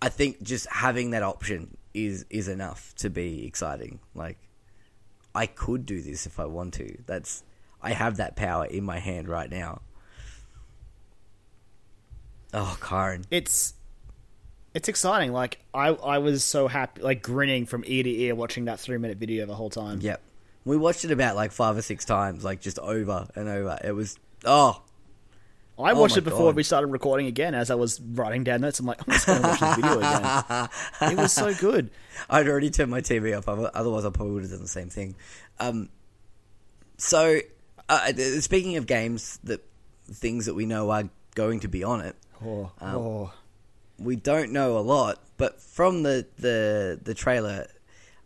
I think just having that option is is enough to be exciting. Like, I could do this if I want to. That's I have that power in my hand right now. Oh, Kyron. it's it's exciting. Like I I was so happy, like grinning from ear to ear watching that three minute video the whole time. Yep. We watched it about like five or six times, like just over and over. It was oh I Oh watched it before God. we started recording again. As I was writing down notes, I'm like, I'm just going to watch this video again. it was so good. I'd already turned my TV off. Otherwise, I probably would have done the same thing. Um, so, uh, speaking of games that things that we know are going to be on it, Oh, Um, oh. we don't know a lot. But from the the the trailer,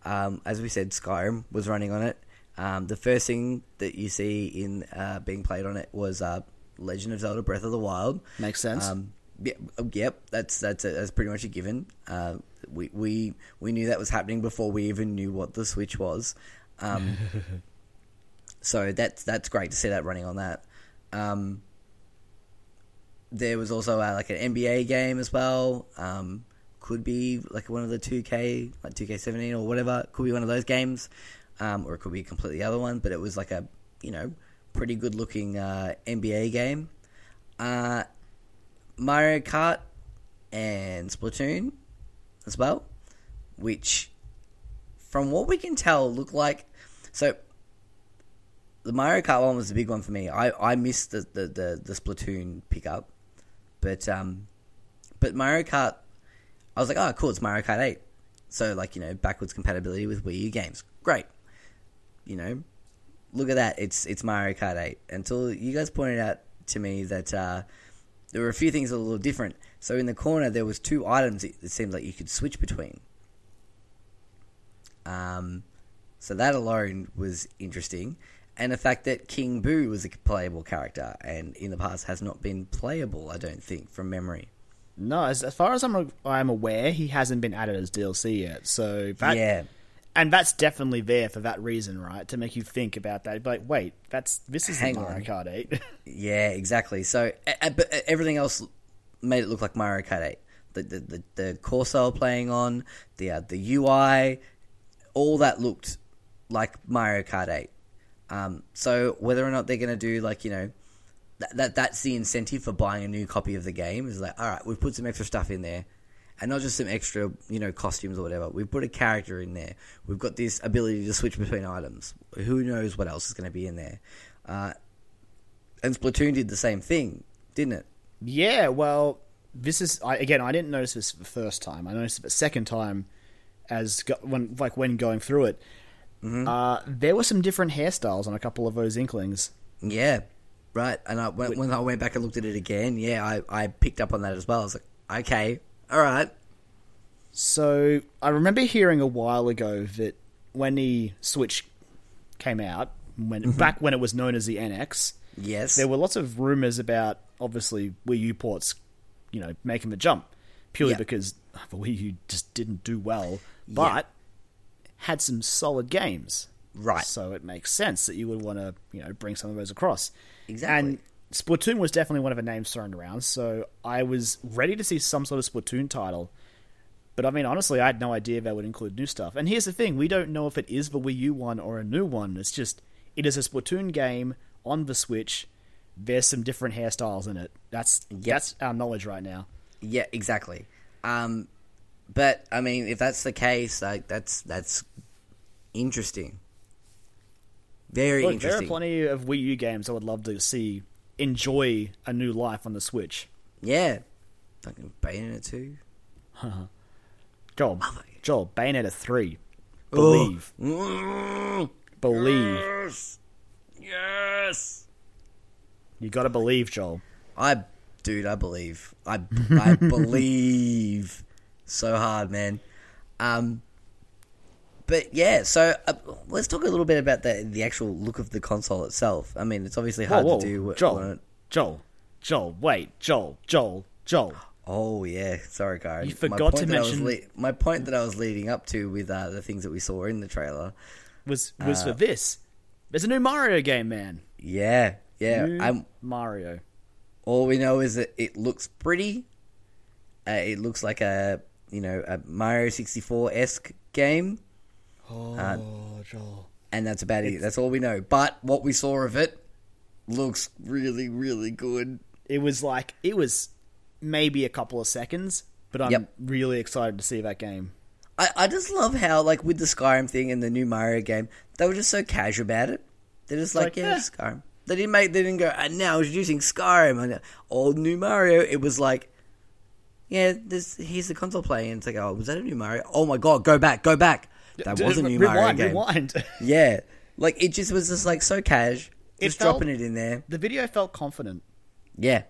um, as we said, Skyrim was running on it. Um, the first thing that you see in uh, being played on it was uh, Legend of Zelda: Breath of the Wild. Makes sense. Um, yep, yep, that's that's a, that's pretty much a given. Uh, we we we knew that was happening before we even knew what the Switch was. Um, so that's that's great to see that running on that. Um, there was also uh, like an NBA game as well. Um, could be like one of the two K, like two K seventeen or whatever. Could be one of those games, um, or it could be a completely other one. But it was like a you know pretty good looking uh, NBA game. Uh, Mario Kart and Splatoon as well, which, from what we can tell, look like so. The Mario Kart one was the big one for me. I, I missed the, the, the, the Splatoon pickup, but um, but Mario Kart, I was like, oh, cool, it's Mario Kart Eight. So like you know, backwards compatibility with Wii U games, great. You know, look at that, it's it's Mario Kart Eight. Until you guys pointed out to me that uh, there were a few things a little different. So in the corner there was two items it, it seemed like you could switch between. Um, so that alone was interesting, and the fact that King Boo was a playable character and in the past has not been playable, I don't think, from memory. No, as, as far as I'm I'm aware, he hasn't been added as DLC yet. So that, yeah, and that's definitely there for that reason, right? To make you think about that. Like, wait, that's this is Hang Mario. Kart 8. yeah, exactly. So, but everything else made it look like Mario Kart 8. The the the, the course they were playing on, the uh, the UI, all that looked like Mario Kart 8. Um, so whether or not they're going to do like you know that, that that's the incentive for buying a new copy of the game is like all right we've put some extra stuff in there and not just some extra you know costumes or whatever we've put a character in there we've got this ability to switch between items who knows what else is going to be in there uh, and Splatoon did the same thing didn't it yeah, well, this is I, again. I didn't notice this the first time. I noticed it the second time, as go, when like when going through it. Mm-hmm. Uh, there were some different hairstyles on a couple of those Inklings. yeah right and I, when, when I went back and looked at it again yeah I, I picked up on that as well I was like okay all right So I remember hearing a while ago that when the Switch came out, when mm-hmm. back when it was known as the NX, yes there were lots of rumors about obviously Wii U ports, you know, making the jump purely Yeah. because oh, the Wii U just didn't do well, but had some solid games. Right. So it makes sense that you would want to, you know, bring some of those across. Exactly. And Splatoon was definitely one of the names thrown around, so I was ready to see some sort of Splatoon title. But I mean, honestly, I had no idea that would include new stuff. And here's the thing: we don't know if it is the Wii U one or a new one. It's just it is a Splatoon game on the Switch. There's some different hairstyles in it. That's that's our knowledge right now. Yeah, exactly. Um, but I mean, if that's the case, like that's that's interesting. Very Look, there are plenty of Wii U games I would love to see enjoy a new life on the Switch. yeah, fucking Bayonetta two. Joel, Mother- Joel, Bayonetta three. Believe, Mm, believe. yes, yes. You got to believe, Joel. I, dude, I believe. I, I believe so hard, man. Um, but yeah, so uh, let's talk a little bit about the the actual look of the console itself. I mean, it's obviously hard whoa, to do. what- Joel, what- Joel, Joel. Wait, Joel, Joel, Joel. Oh yeah, sorry, guys. You forgot to that I was mention- le- my point that I was leading up to with uh, the things that we saw in the trailer. Was was Uh, for this? There's a new Mario game, man. Yeah, yeah. New I'm, Mario. all we know is that it looks pretty. Uh, it looks like a you know a Mario sixty four esque game, Oh, Uh, Joel. and that's about it. That's all we know. But what we saw of it looks really, really good. It was like it was maybe a couple of seconds, but I'm Yep. really excited to see that game. I, I just love how like with the Skyrim thing and the new Mario game, they were just so casual about it. They're just like, like, yeah, eh. Skyrim. They didn't make. They didn't go. And now introducing Skyrim and old new Mario. It was like, yeah, this here's the console playing. And it's like, oh, was that a new Mario? Oh my god, go back, go back. That was a new rewind, Mario game. Rewind. Yeah, like it just was just like so cash. It Just felt- dropping it in there. the video felt confident. Yeah,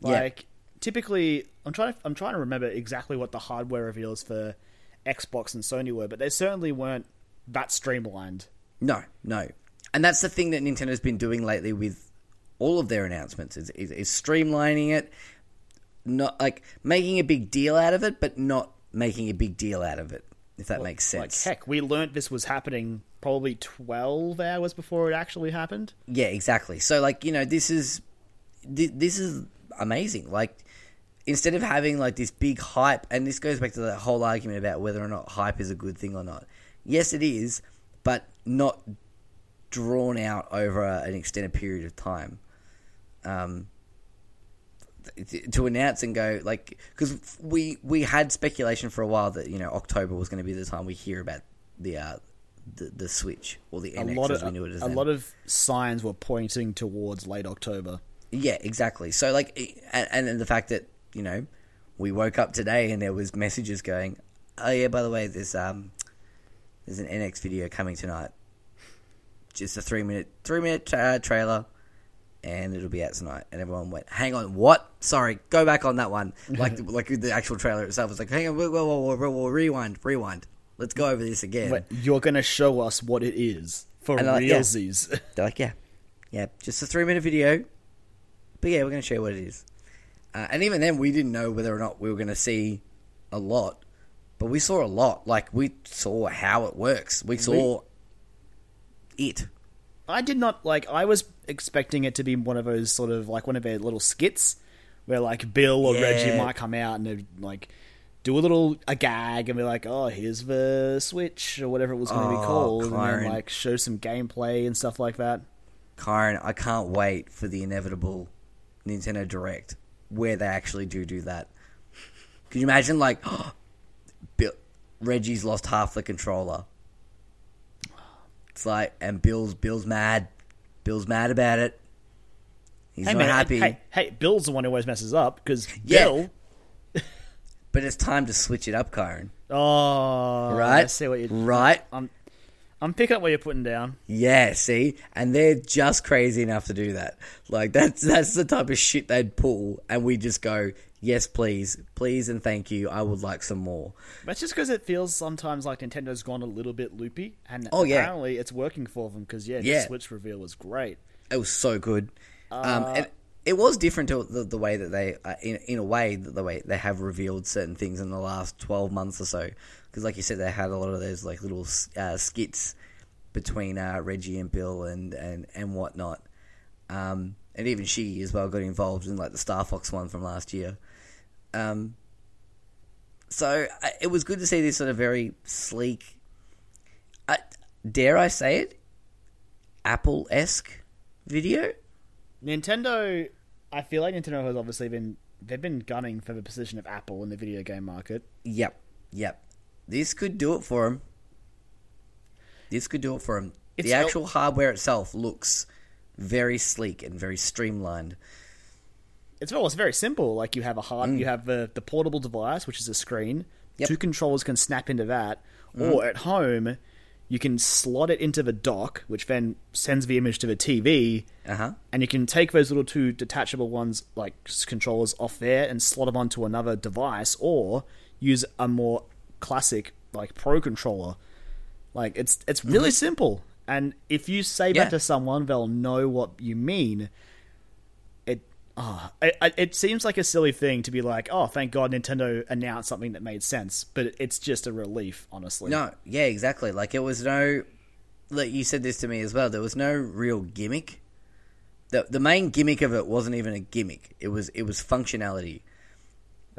yeah. Like typically, I'm trying. To, I'm trying to remember exactly what the hardware reveals for Xbox and Sony were, but they certainly weren't that streamlined. No, no. And that's the thing that Nintendo's been doing lately with all of their announcements is, is, is streamlining it, not like making a big deal out of it, but not making a big deal out of it. If that makes sense. Like heck, we learnt this was happening probably 12 hours before it actually happened. Yeah, exactly. So like you know, this is thi- this is amazing. Like instead of having like this big hype, and this goes back to the whole argument about whether or not hype is a good thing or not. Yes, it is, but not drawn out over a, an extended period of time. Um, th- to announce and go like because we we had speculation for a while that you know October was going to be the time we hear about the uh, the, the Switch or the A lot as of we knew it as a then. lot of signs were pointing towards late October. Yeah, exactly. So like, and, and then the fact that you know we woke up today and there was messages going, oh yeah, by the way, there's um there's an NX video coming tonight. Just a three minute three minute tra- trailer, and it'll be out tonight. And everyone went, hang on, what? Sorry, go back on that one. Like like the actual trailer itself was like, hang on, whoa, whoa, whoa, whoa, whoa, rewind, rewind. Let's go over this again. But you're going to show us what it is for And, yeah. realsies. They're like, yeah, yeah, just a three minute video. But yeah, we're going to show you what it is. Uh, and even then, we didn't know whether or not we were going to see a lot, but we saw a lot. Like we saw how it works. We saw it. I did not like. I was expecting it to be one of those sort of like one of their little skits where like Bill or Reggie might come out and they'd like do a little a gag and be like, "Oh, here's the Switch" or whatever it was going to Oh, be called, and then like show some gameplay and stuff like that. Kyron, I can't wait for the inevitable Nintendo Direct where they actually do do that. Can you imagine, like, Bill, Reggie's lost half the controller. It's like, and Bill's Bill's mad. Bill's mad about it. He's hey not man, happy. hey, hey, Bill's the one who always messes up because Yeah. Bill. But it's time to switch it up, Kyron. Oh, Right? I see what you. Right? I'm, I'm picking up what you're putting down. Yeah, see? And they're just crazy enough to do that. Like that's that's the type of shit they'd pull and we just go, Yes, please, please and thank you. I would like some more. That's just because it feels sometimes like Nintendo's gone a little bit loopy, and Oh, yeah. apparently it's working for them. Because yeah, Yeah. the Switch reveal was great. It was so good. um, and it was different to the, the way that they, uh, in, in a way, the, the way they have revealed certain things in the last 12 months or so. Because, like you said, they had a lot of those like little uh, skits between uh, Reggie and Bill and, and, and whatnot. Um, and even she as well got involved in like the Star Fox one from last year. Um, so I, it was good to see this sort of very sleek, uh, dare I say it, Apple esque video. Nintendo, I feel like Nintendo has obviously been they've been gunning for the position of Apple in the video game market. Yep, yep. This could do it for him. This could do it for him. It's the el- actual hardware itself looks very sleek and very streamlined. It's it's very simple. Like you have a hard, you have the the portable device, which is a screen. Mm. Yep. Two controllers can snap into that, or at home, you can slot it into the dock, which then sends the image to the TV. Uh huh. and you can take those little two detachable ones like controllers off there and slot them onto another device or use a more classic like pro controller like it's it's really simple and if you say Mm-hmm. Yeah. that to someone they'll know what you mean it ah, it, it- it seems like a silly thing to be like oh thank god nintendo announced something that made sense but it's just a relief honestly No, yeah, exactly. Like it was no. Like you said this to me as well. There was no real gimmick. the The main gimmick of it wasn't even a gimmick. It was it was functionality.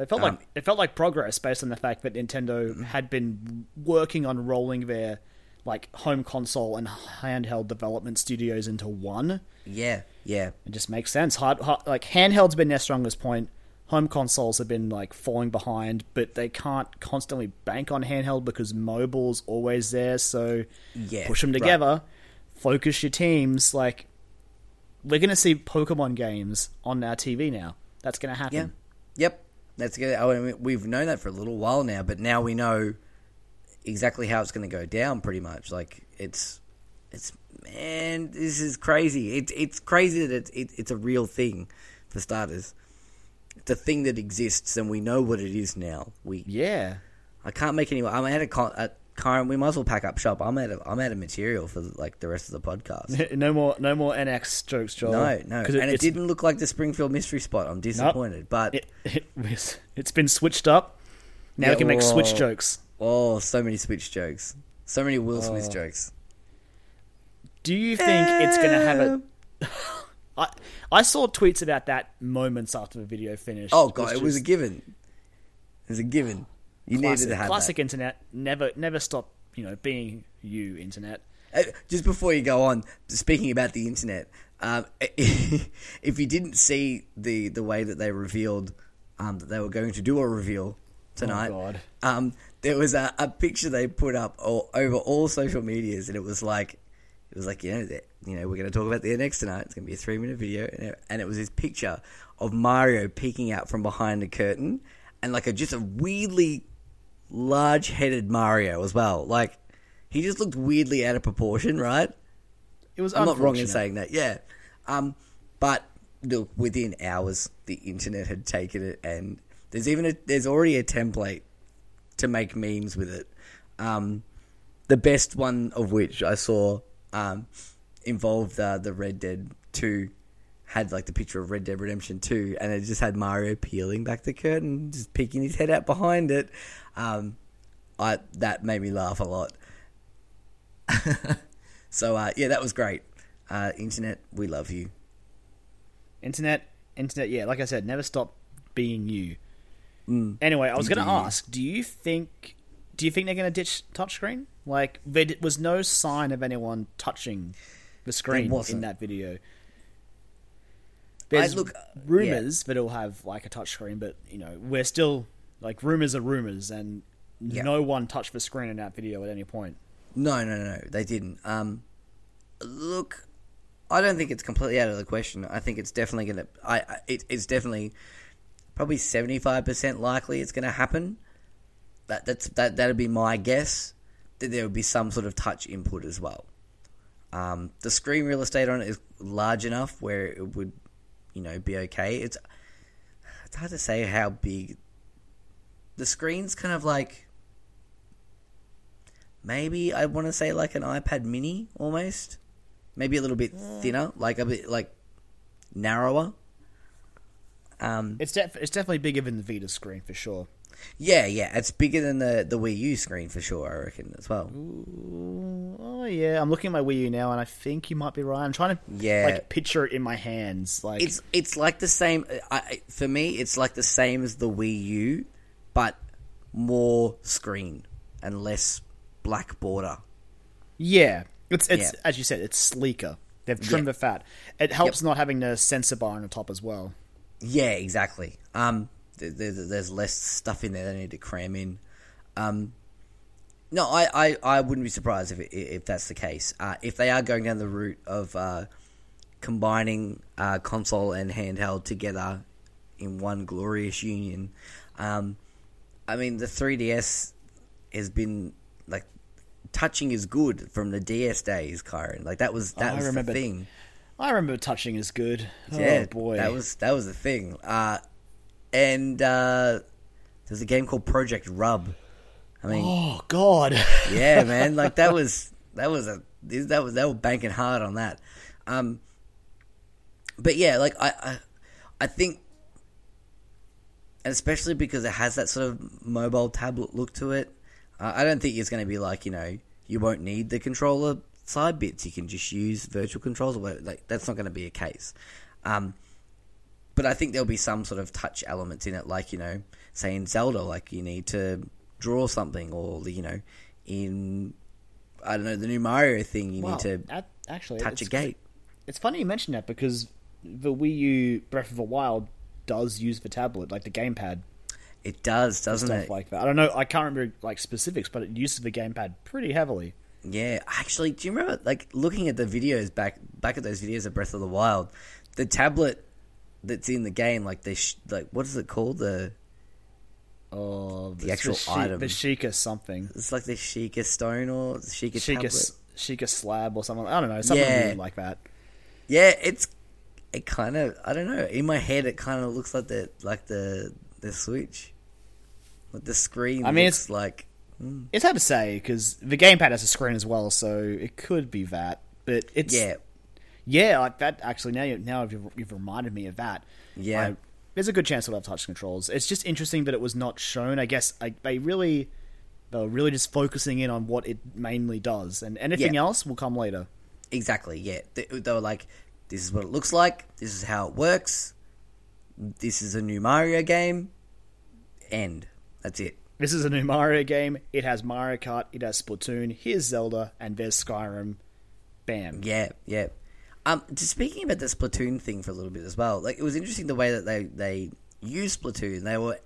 It felt Um, like it felt like progress based on the fact that Nintendo had been working on rolling their like home console and handheld development studios into one. Yeah, yeah, It just makes sense. Hard, hard, like handhelds been their strongest point. Home consoles have been like falling behind, but they can't constantly bank on handheld because mobile's always there. So yeah. push them right. together, focus your teams. Like we're gonna see Pokemon games on our TV now. That's gonna happen. Yeah. Yep. That's good. I mean, we've known that for a little while now, but now we know exactly how it's going to go down. Pretty much, like it's, it's man, this is crazy. It's it's crazy that it's it, it's a real thing, for starters. It's a thing that exists, and we know what it is now. We Yeah. I can't make any. I'm out of con- Kyron. We might as well pack up shop. I'm out of I'm out of material for like the rest of the podcast. no more, no more NX jokes, Joel. No, no, and it it's- didn't look like the Springfield mystery spot. I'm disappointed, but it, it, it's been switched up. Now Yeah, we can make switch oh. jokes. Oh, so many Switch jokes. So many Will oh. Smith Oh. jokes. Do you think it's going to have a? Eh. I I saw tweets about that moments after the video finished. Oh god, it was a just given. It was a given. You classic, needed to have classic that. internet. Never, never stop. You know, being you, internet. Uh, Just before you go on, speaking about the internet, um, if you didn't see the the way that they revealed um, that they were going to do a reveal tonight, God. um, there was a, a picture they put up all, over all social medias, and it was like, it was like you know, that, you know, we're going to talk about the next tonight. It's going to be a three minute video, and it, and it was this picture of Mario peeking out from behind the curtain, and like a just a weirdly large headed Mario as well. Like he just looked weirdly out of proportion, right? It was. I'm not wrong in saying that. Yeah. Um, but look, within hours, the internet had taken it, and there's even a, there's already a template to make memes with it. Um, the best one of which I saw um, involved uh, the Red Dead Two had like the picture of Red Dead Redemption 2 and it just had Mario peeling back the curtain, just peeking his head out behind it. Um, I that made me laugh a lot. so uh, yeah, that was great. Uh, internet, we love you. Internet, internet, yeah, like I said, never stop being you. Anyway, I was going to ask, do you think do you think they're going to ditch touchscreen? Like there was no sign of anyone touching the screen in that video. There's look- rumors that it'll have like a touchscreen, but you know, we're still like rumors are rumors and Yeah. no one touched the screen in that video at any point. No, no, no, no, they didn't. Um, look, I don't think it's completely out of the question. I think it's definitely going to. I, I it, it's definitely probably seventy five percent likely it's going to happen. That that's that that'd be my guess. That there would be some sort of touch input as well. Um, the screen real estate on it is large enough where it would, you know, be okay. It's it's hard to say how big. The screen's kind of like maybe I want to say like an iPad Mini almost, maybe a little bit thinner, like a bit like narrower. Um, It's def- it's definitely bigger than the Vita screen for sure. Yeah, yeah, it's bigger than the the Wii U screen for sure. I reckon as well. Oh yeah, I'm looking at my Wii U now, and I think you might be right. I'm trying to Yeah. like picture it in my hands. Like It's it's like the same. I, for me, it's like the same as the Wii U, but more screen and less black border. yeah, it's it's Yeah. as you said, it's sleeker. They've trimmed Yeah. the fat. It helps not having the sensor bar on the top as well. Yeah, exactly. Um, th- th- th- there's less stuff in there they need to cram in. Um, no, I, I, I wouldn't be surprised if it, if that's the case. Uh, if they are going down the route of uh, combining uh, console and handheld together in one glorious union, um, I mean the 3DS has been like touching is good from the DS days, Kyron. Like that was that I was remember- the thing. I remember touching is good. Yeah, oh boy, that was that was the thing. Uh, and uh, there's a game called Project Rub. I mean, oh god. yeah, man, like that was that was a that was they were banking hard on that. Um, but yeah, like I, I, I think, and especially because it has that sort of mobile tablet look to it, uh, I don't think it's going to be like you know you won't need the controller side bits. You can just use virtual controls. Like that's not going to be a case. Um, but I think there'll be some sort of touch elements in it, like you know, say in Zelda, like you need to draw something, or you know, in I don't know the new Mario thing, you Wow, need to at- actually touch a gate. It's funny you mention that because the Wii U Breath of the Wild does use the tablet, like the gamepad It does, doesn't stuff it? like that. I don't know. I can't remember like specifics, but it uses the gamepad pretty heavily. Yeah, actually, do you remember like looking at the videos back back at those videos of Breath of the Wild, the tablet that's in the game, like they sh- like what is it called? The Oh, The actual Shi- item. the Sheikah something, it's like the Sheikah stone or the Sheikah, Sheikah. Sheikah slab or something. I don't know, something Yeah. like that. Yeah, it's it kind of I don't know. In my head, it kind of looks like the like the the Switch, like the screen. I mean, looks it's- like hmm. It's hard to say because the gamepad has a screen as well, so it could be that. But it's yeah, yeah, like that. Actually, now you, now you've, you've reminded me of that. Yeah. I- there's a good chance it'll have touch controls. It's just interesting that it was not shown. I guess I, they really they were really just focusing in on what it mainly does, and anything Yeah. else will come later. exactly. Yeah, they, they were like, this is what it looks like. This is how it works. This is a new Mario game. End. That's it. This is a new Mario game. It has Mario Kart. It has Splatoon. Here's Zelda, and there's Skyrim. Bam. Yeah, yeah. Um, just speaking about the Splatoon thing for a little bit as well. Like it was interesting the way that they they used Splatoon. They were,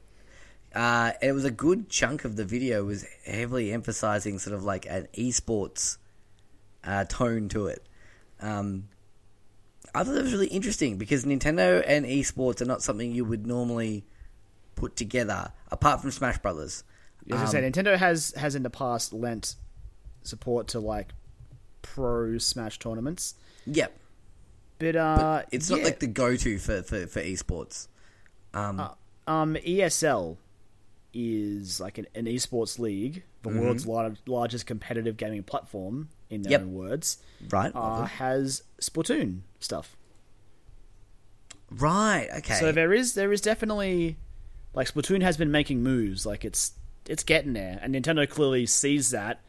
uh, it was a good chunk of the video was heavily emphasizing sort of like an esports uh, tone to it. Um, I thought that was really interesting because Nintendo and esports are not something you would normally put together apart from Smash Brothers. As I Um, said, Nintendo has has in the past lent support to like pro Smash tournaments, Yep. But uh, It's not like the go-to for, for, for esports. Um, um ESL is like an, an esports league, the world's lar- largest competitive gaming platform. In their Yep. own words, right? uh, has Splatoon stuff. Right. Okay. So there is there is definitely like Splatoon has been making moves. Like it's it's getting there, and Nintendo clearly sees that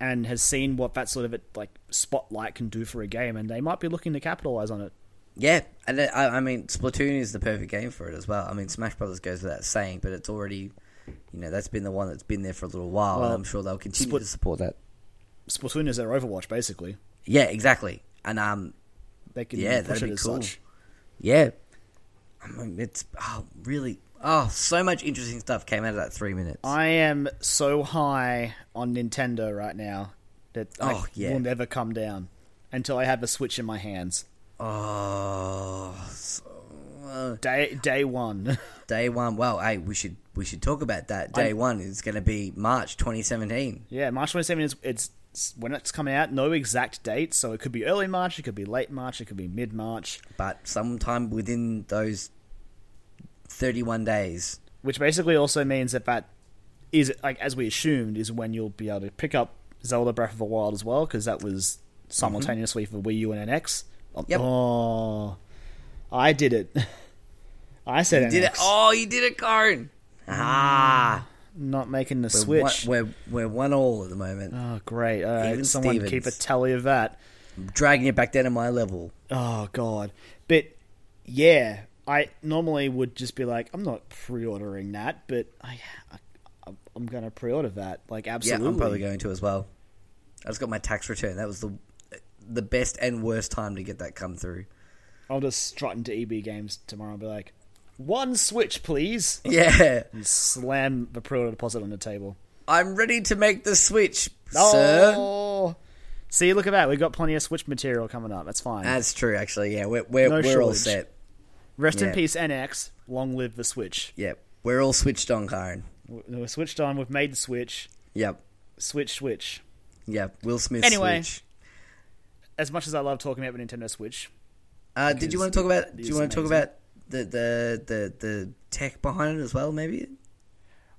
and has seen what that sort of like spotlight can do for a game, and they might be looking to capitalize on it. Yeah, and I, I mean, Splatoon is the perfect game for it as well. I mean, Smash Brothers goes without saying, but it's already, you know, that's been the one that's been there for a little while, Well, and I'm sure they'll continue Split- to support that. Splatoon is their Overwatch, basically. Yeah, exactly. And um, They can Yeah, push that'd it be as cool. such. yeah, I mean, it's oh, really oh, so much interesting stuff came out of that three minutes. I am so high on Nintendo right now that I Oh, yeah. will never come down until I have a Switch in my hands. oh, so, uh, Day day one. day one. Well, hey, we should we should talk about that. Day I'm- one is going to be March 2017. yeah, March 27 is it's it's when it's coming out. No exact date, so it could be early March, it could be late March, it could be mid March. but sometime within those 31 days. which basically also means that that is like as we assumed is when you'll be able to pick up Zelda Breath of the Wild as well because that was simultaneously for Wii U and NX. Oh, Yep. Oh, I did it. I said You NX. did it. Oh, you did it, Kyron. Ah, Not making the we're one, switch. we're, we're one all at the moment. Oh, great! All right, Even someone Stevens. keep a tally of that. Dragging it back down to my level. Oh God! But yeah, I normally would just be like, I'm not pre-ordering that, but I, I I'm gonna pre-order that. Like absolutely. Yeah, I'm probably going to as well. I just got my tax return. That was the the best and worst time to get that come through. I'll just strut into EB Games tomorrow and be like, one Switch, please. Yeah, And slam the pre-order deposit on the table. I'm ready to make the switch, sir. Oh! See, look at that. We've got plenty of Switch material coming up. That's fine. That's true, actually. Yeah, we're we're, No we're all set. Rest in peace, NX. Long live the Switch. Yep. we're all switched on, Kyron. We- We're switched on. We've made the Switch. Yep, Switch, Switch. yep. Will Smith. Anyway. switch. As much as I love talking about the Nintendo Switch, Uh, did you want to talk about? Do you want to talk about the, the the the tech behind it as well? Maybe.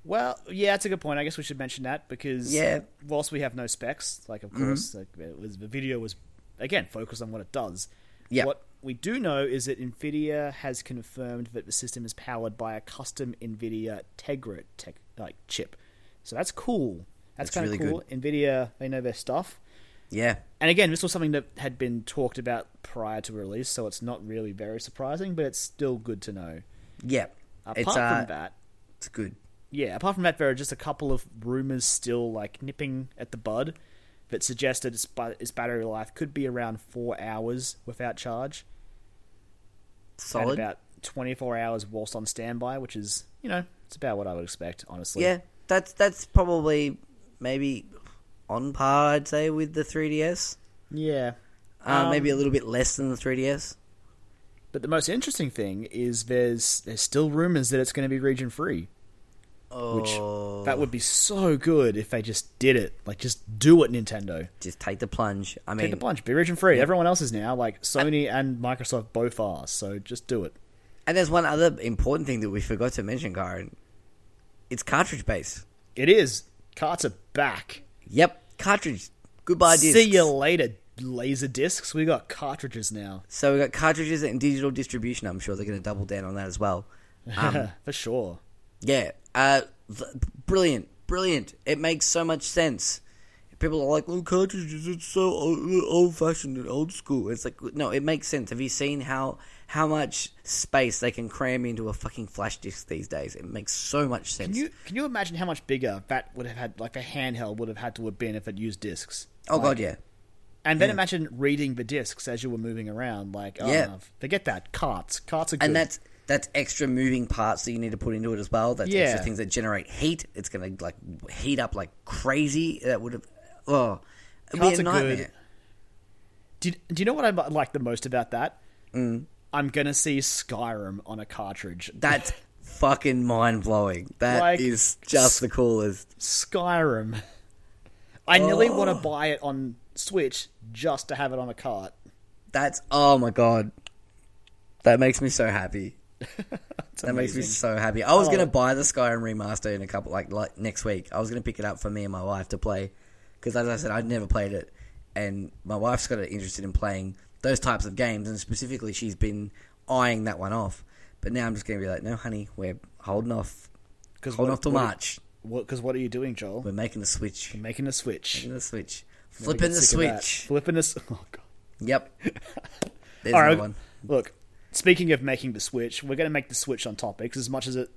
well, yeah, that's a good point. I guess we should mention that because Yeah. whilst we have no specs, like of course, like, it was, the video was again focused on what it does. Yeah. What we do know is that Nvidia has confirmed that the system is powered by a custom Nvidia Tegra tech, like chip. So that's cool. That's, That's kind of really cool. Nvidia, they know their stuff. Yeah. And again, this was something that had been talked about prior to release, so it's not really very surprising, but it's still good to know. Yeah. Apart it's uh, from that, it's good. yeah, apart from that, there are just a couple of rumors still like nipping at the bud that suggest that its, its battery life could be around four hours without charge, and about twenty four hours whilst on standby, which is you know it's about what I would expect, honestly. Yeah, that's that's probably maybe on par, I'd say, with the 3DS. yeah. Uh, Um, maybe a little bit less than the 3DS. But the most interesting thing is there's there's still rumors that it's going to be region free. Which Oh, that would be so good if they just did it. Like just do it, Nintendo. just take the plunge. I mean, Take the plunge. Be region free. Everyone else is now. Like Sony and Microsoft both are. So just do it. and there's one other important thing that we forgot to mention, Kyron. It's cartridge based. It is. Carts are back. Yep, cartridge. Goodbye, discs. See you later, laser discs. We got cartridges now. So we got cartridges and digital distribution. I'm sure they're going to double down on that as well. Um, For sure. Yeah, uh, brilliant, brilliant. It makes so much sense. People are like, "Oh, cartridges, it's so old fashioned and old school." It's like, no, it makes sense. Have you seen how how much space they can cram into a fucking flash disc these days? It makes so much sense. Can you can you imagine how much bigger that would have had, like a handheld would have had to have been if it used discs? oh Like, god, yeah, And then imagine reading the discs as you were moving around. Like, oh, Yeah. no, forget that. Carts. Carts are good. and that's that's extra moving parts that you need to put into it as well. That's Yeah. extra things that generate heat. It's gonna like heat up like crazy. That would have oh, it'd be a are good. nightmare. Do you, do you know what I like the most about that? Mm. I'm gonna see Skyrim on a cartridge. That's fucking mind blowing. That is Like, just the coolest. Skyrim. I nearly want Oh. to buy it on Switch just to have it on a cart. That's oh my god. That makes me so happy. That makes me so happy. I was Oh. gonna buy the Skyrim remaster in a couple like like next week. I was gonna pick it up for me and my wife to play because, as I said, I'd never played it, and my wife's got it interested in playing those types of games, and specifically, she's been eyeing that one off. But now I'm just going to be like, no, honey, we're holding off, Because holding off till March. Because what, are you doing, Joel? We're making the switch, You're making a switch. making the switch, flipping the sick of that. switch. Flipping this. Oh god. Yep. There's All another right. one. Look, speaking of making the switch, we're going to make the switch on topics as much as it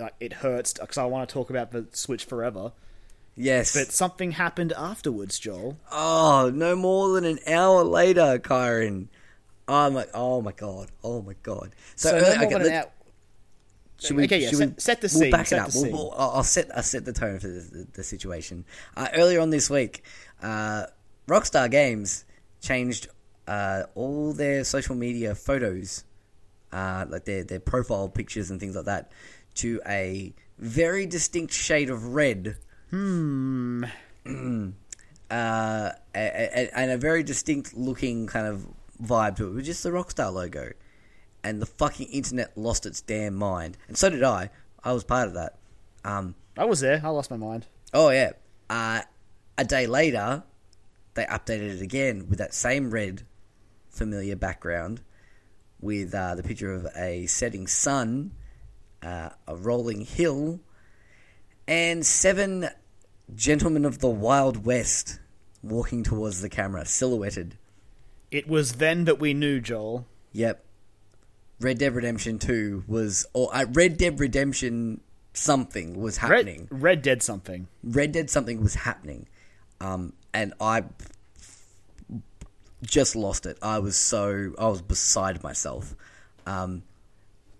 uh, it hurts because I want to talk about the switch forever. Yes. But something happened afterwards, Joel. Oh, no more than an hour later, Kyron. Oh my, oh my god, oh my god. So, uh, no okay, more than an let- hour. Should we, Okay, yeah, should set- we, set the we'll scene, back set it up. We'll, we'll- I'll set I'll set the tone for the, the, the situation. Uh, earlier on this week, uh, Rockstar Games changed uh, all their social media photos, uh, like their their profile pictures and things like that, to a very distinct shade of red. Hmm. uh, and a very distinct looking kind of vibe to it, It was just the Rockstar logo. And the fucking internet lost its damn mind, and so did I. I was part of that. Um, I was there. I lost my mind. oh yeah. Uh, a day later, they updated it again with that same red, familiar background, with uh, the picture of a setting sun, uh, a rolling hill, and seven gentlemen of the Wild West walking towards the camera, silhouetted. It was then that we knew, Joel. Yep. Red Dead Redemption 2 was, or uh, Red Dead Redemption something was happening. Red, Red Dead something. Red Dead something was happening. Um, and I just lost it. I was so, I was beside myself. Um,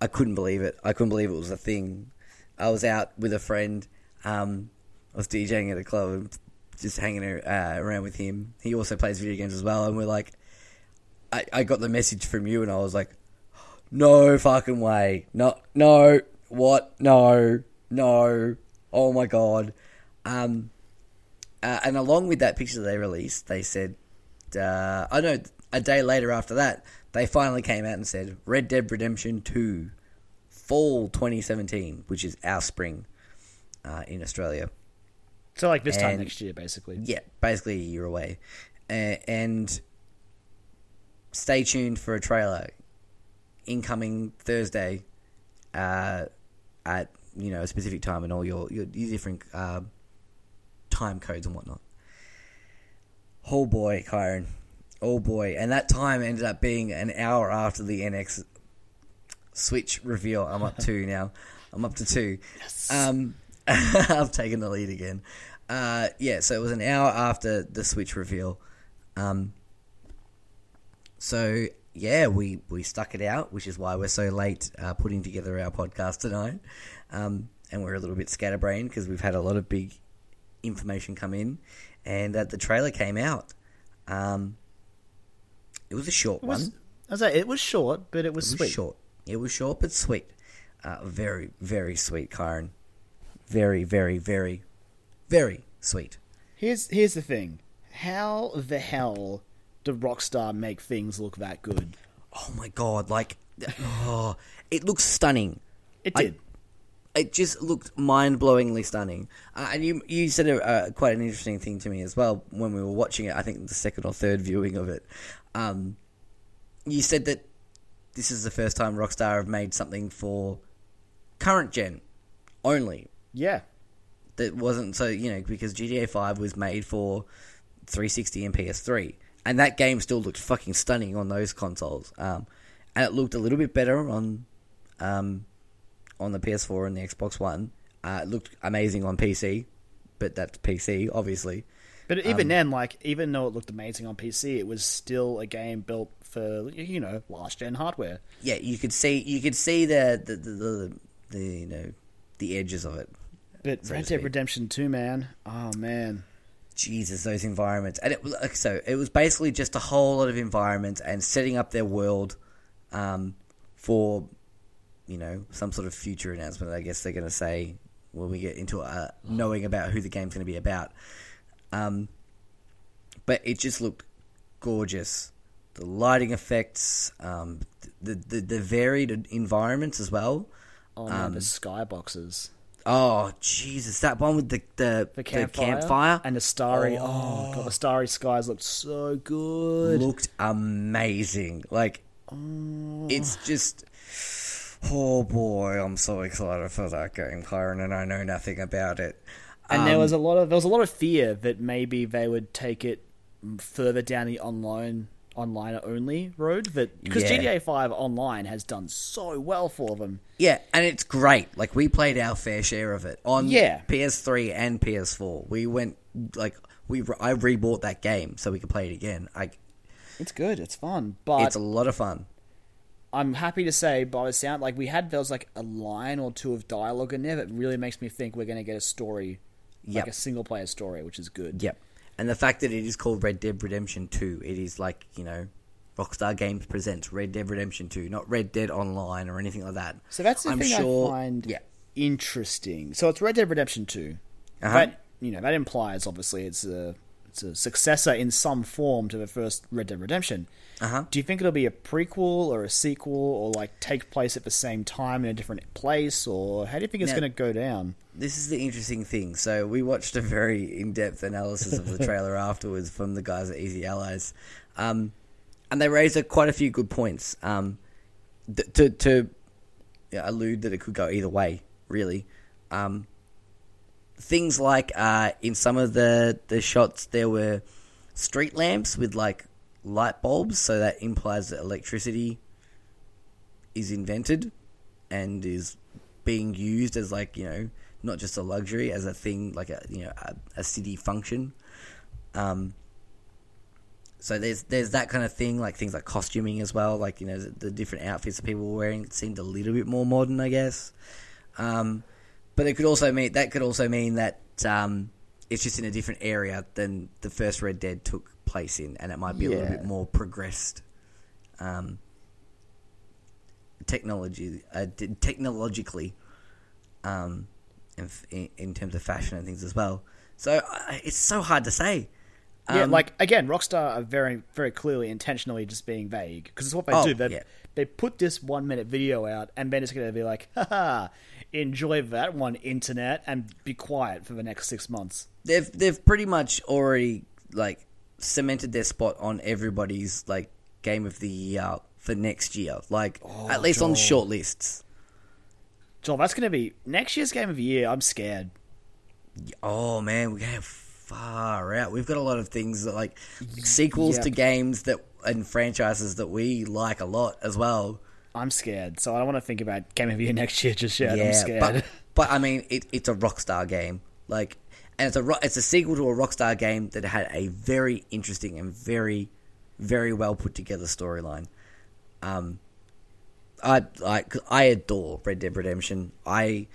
I couldn't believe it. I couldn't believe it was a thing. I was out with a friend. Um, I was DJing at a club and just hanging uh, around with him. He also plays video games as well. And we're like, I, I got the message from you and I was like, no fucking way. No, no, what? No, no. Oh my god. Um, uh, and along with that picture they released, they said, uh, I know a day later after that, they finally came out and said Red Dead Redemption 2, fall 2017, which is our spring uh, in Australia. So like this time next year, basically. Yeah, basically a year away. Uh, and stay tuned for a trailer incoming Thursday uh, at you know a specific time and all your your, your different uh, time codes and whatnot. Oh boy, Kyron. Oh boy, and that time ended up being an hour after the NX Switch reveal. I'm up two now. I'm up to two. Um, I've taken the lead again. Uh, yeah, so it was an hour after the Switch reveal. Um, so yeah, we we stuck it out, which is why we're so late uh, putting together our podcast tonight. Um, and we're a little bit scatterbrained because we've had a lot of big information come in, and uh, the trailer came out. Um, it was a short It was, one. I was like, it was short, but it was, It sweet. was short. It was short but sweet. Uh, very, very sweet, Kyron. Very, very, very, very sweet. Here's here's the thing. How the hell did Rockstar make things look that good? Oh my god! Like, oh, it looks stunning. It did. It just looked mind-blowingly stunning. Uh, and you you said a, uh, quite an interesting thing to me as well when we were watching it. I think the second or third viewing of it. Um, you said that this is the first time Rockstar have made something for current gen only. yeah. that wasn't so you know because GTA Five was made for 360 and PS3, and that game still looked fucking stunning on those consoles. Um, and it looked a little bit better on um, on the PS4 and the Xbox One. Uh, it looked amazing on PC, but that's PC obviously. But even Um, then, like, even though it looked amazing on PC, it was still a game built for you know last gen hardware. Yeah, you could see you could see the the the, the, the you know the edges of it. But So Red Dead. Redemption Two, man, oh man, Jesus, those environments, and it like, so it was basically just a whole lot of environments and setting up their world um, for you know some sort of future announcement. I guess they're going to say when we get into uh, knowing about who the game's going to be about. Um, but it just looked gorgeous. The lighting effects, um, the, the the varied environments as well. oh man, Um, the skyboxes, Oh Jesus, that one with the the, the campfire, campfire and the starry. Oh. god, the starry skies looked so good. looked amazing. Like It's just. Oh boy, I'm so excited for that game, Kyron, and I know nothing about it. And there Um, was a lot of there was a lot of fear that maybe they would take it further down the online online only road that because Yeah. GTA 5 online has done so well for them. Yeah, and it's great. Like we played our fair share of it on Yeah. PS3 and PS4. We went like we I rebought that game so we could play it again. I It's good, it's fun, but it's a lot of fun. I'm happy to say by the sound like we had there was like a line or two of dialogue in there that really makes me think we're going to get a story Yep. like a single player story, which is good. Yep. And the fact that it is called Red Dead Redemption 2, it is like, you know, Rockstar Games presents Red Dead Redemption 2, not Red Dead Online or anything like that. So that's the I'm thing sure, I find Yeah. interesting. So it's Red Dead Redemption 2. Uh-huh. That you know that implies obviously it's a successor in some form to the first Red Dead Redemption. Uh-huh. Do you think it'll be a prequel or a sequel or like take place at the same time in a different place or how do you think it's Now- going to go down? This is the interesting thing. So we watched a very in-depth analysis of the trailer afterwards from the guys at Easy Allies, um, and they raised a, quite a few good points um, th- to to yeah, allude that it could go either way. Really, um, things like uh, in some of the the shots there were street lamps with like light bulbs, so that implies that electricity is invented and is being used as like you know not just a luxury as a thing like a you know a, a city function. Um so there's there's that kind of thing like things like costuming as well like you know the, the different outfits that people were wearing seemed a little bit more modern i guess. Um but it could also mean that could also mean that um it's just in a different area than the first red dead took place in and it might be a little bit more progressed um technology uh, t- technologically um in, f- in, in terms of fashion and things as well so uh, it's so hard to say yeah, Um, like again, Rockstar are very, very clearly intentionally just being vague because it's what they Oh, do. They yeah. they put this one minute video out, and then it's going to be like, haha, enjoy that one, internet, and be quiet for the next six months. they've they've pretty much already like cemented their spot on everybody's like game of the year for next year like oh, at least on Joel. short lists Joel, that's going to be next year's game of the year. I'm scared. oh man we're gonna have far out we've got a lot of things that like sequels to games that and franchises that we like a lot as well I'm scared, so I don't want to think about game of year next year just yet. I'm scared. But, but I mean, it, it's a Rockstar game, like, and it's a it's a sequel to a Rockstar game that had a very interesting and very, very well put together storyline. Um, I I I adore Red Dead Redemption. I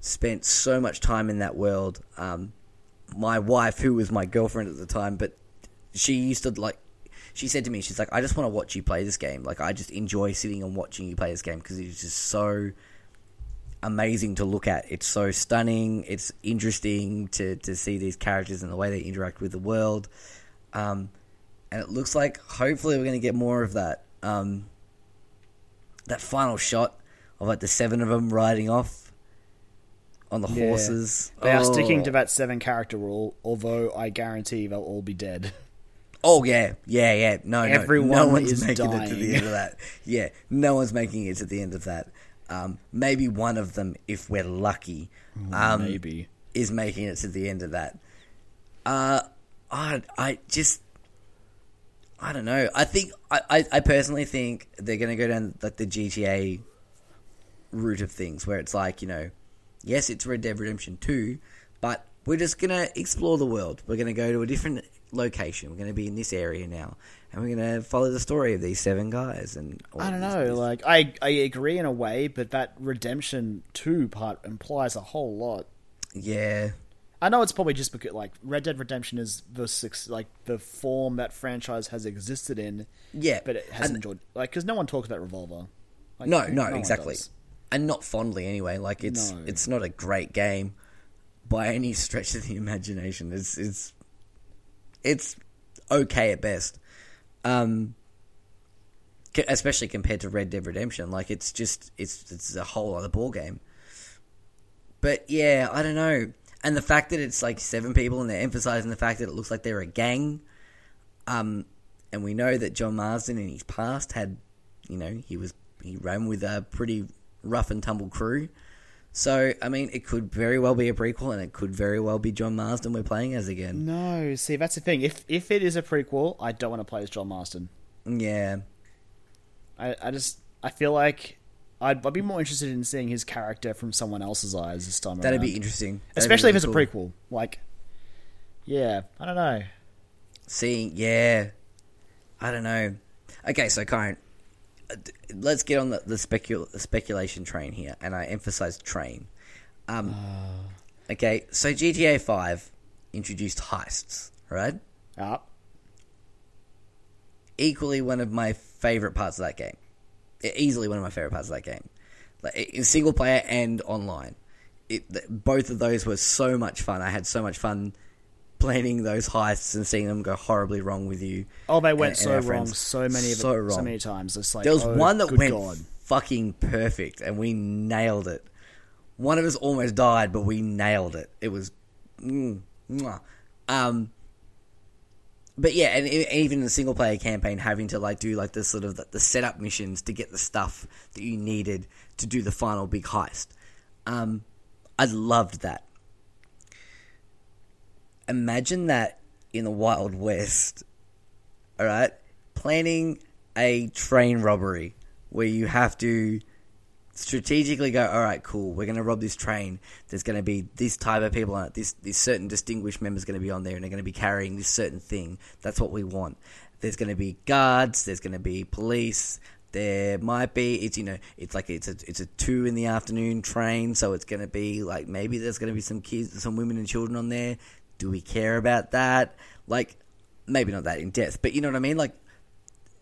spent so much time in that world. Um, my wife, who was my girlfriend at the time, but she used to like. She said to me, "She's like, I just want to watch you play this game. Like, I just enjoy sitting and watching you play this game because it's just so amazing to look at. It's so stunning. It's interesting to to see these characters and the way they interact with the world. Um, and it looks like hopefully we're going to get more of that. Um, that final shot of like the seven of them riding off on the Yeah. horses. They are Oh. sticking to that seven character rule, although I guarantee they'll all be dead. Oh yeah, yeah, yeah. No, no, Everyone no one's is making it to the dying. end of that. Yeah, no one's making it to the end of that. Um, maybe one of them, if we're lucky, um, Maybe. is making it to the end of that. Uh, I, I just, I don't know. I think I, I, I personally think they're going to go down like the GTA route of things, where it's like you know, yes, it's Red Dead Redemption Two, but we're just going to explore the world. We're going to go to a different location. We're going to be in this area now, and we're going to follow the story of these seven guys. And I don't know. Like I, I agree in a way, but that redemption two part implies a whole lot. yeah, I know it's probably just because like Red Dead Redemption is the six, like the form that franchise has existed in, yeah, but it hasn't And- enjoyed like because no one talks about Revolver. Like, No, no, one exactly. And not fondly anyway. Like it's No. it's not a great game by any stretch of the imagination. It's it's it's okay at best. Um especially compared to Red Dead Redemption, like it's just it's it's a whole other ball game. But yeah, I don't know. And the fact that it's like seven people and they're emphasizing the fact that it looks like they're a gang um and we know that John Marston in his past had you know, he was he ran with a pretty rough and tumble crew. So I mean, it could very well be a prequel, and it could very well be John Marston we're playing as again. No, see, that's the thing. If if it is a prequel, I don't want to play as John Marston. Yeah, I, I just I feel like I'd, I'd be more interested in seeing his character from someone else's eyes this time that'd around. be interesting, That'd be especially really if it's cool. a prequel. Like, yeah, I don't know. Seeing, yeah, I don't know. Okay, so Kyron, let's get on the, the specul- speculation train here, and I emphasize train. Um, okay, so GTA Five introduced heists, right? Ah, Equally, one of my favorite parts of that game. Easily one of my favorite parts of that game, like in single player and online. It, both of those were so much fun. I had so much fun planning those heists and seeing them go horribly wrong with you. oh, they went and so our wrong, so many of So it, so many times. It's like There was oh, one that went God. fucking perfect, and we nailed it. One of us almost died, but we nailed it. It was, mm, um, but yeah, and even in the single player campaign, having to like do like the sort of the, the setup missions to get the stuff that you needed to do the final big heist. Um, I loved that. Imagine that in the Wild West all right, planning a train robbery where you have to strategically go, all right, cool, we're going to rob this train. There's going to be this type of people on it. This, this certain distinguished members going to be on there and they're going to be carrying this certain thing. That's what we want. There's going to be guards. There's going to be police. There might be it's you know it's like it's a it's a two in the afternoon train, so it's going to be like maybe there's going to be some kids, some women and children on there. Do we care about that? Like maybe not that in depth, but you know what I mean. Like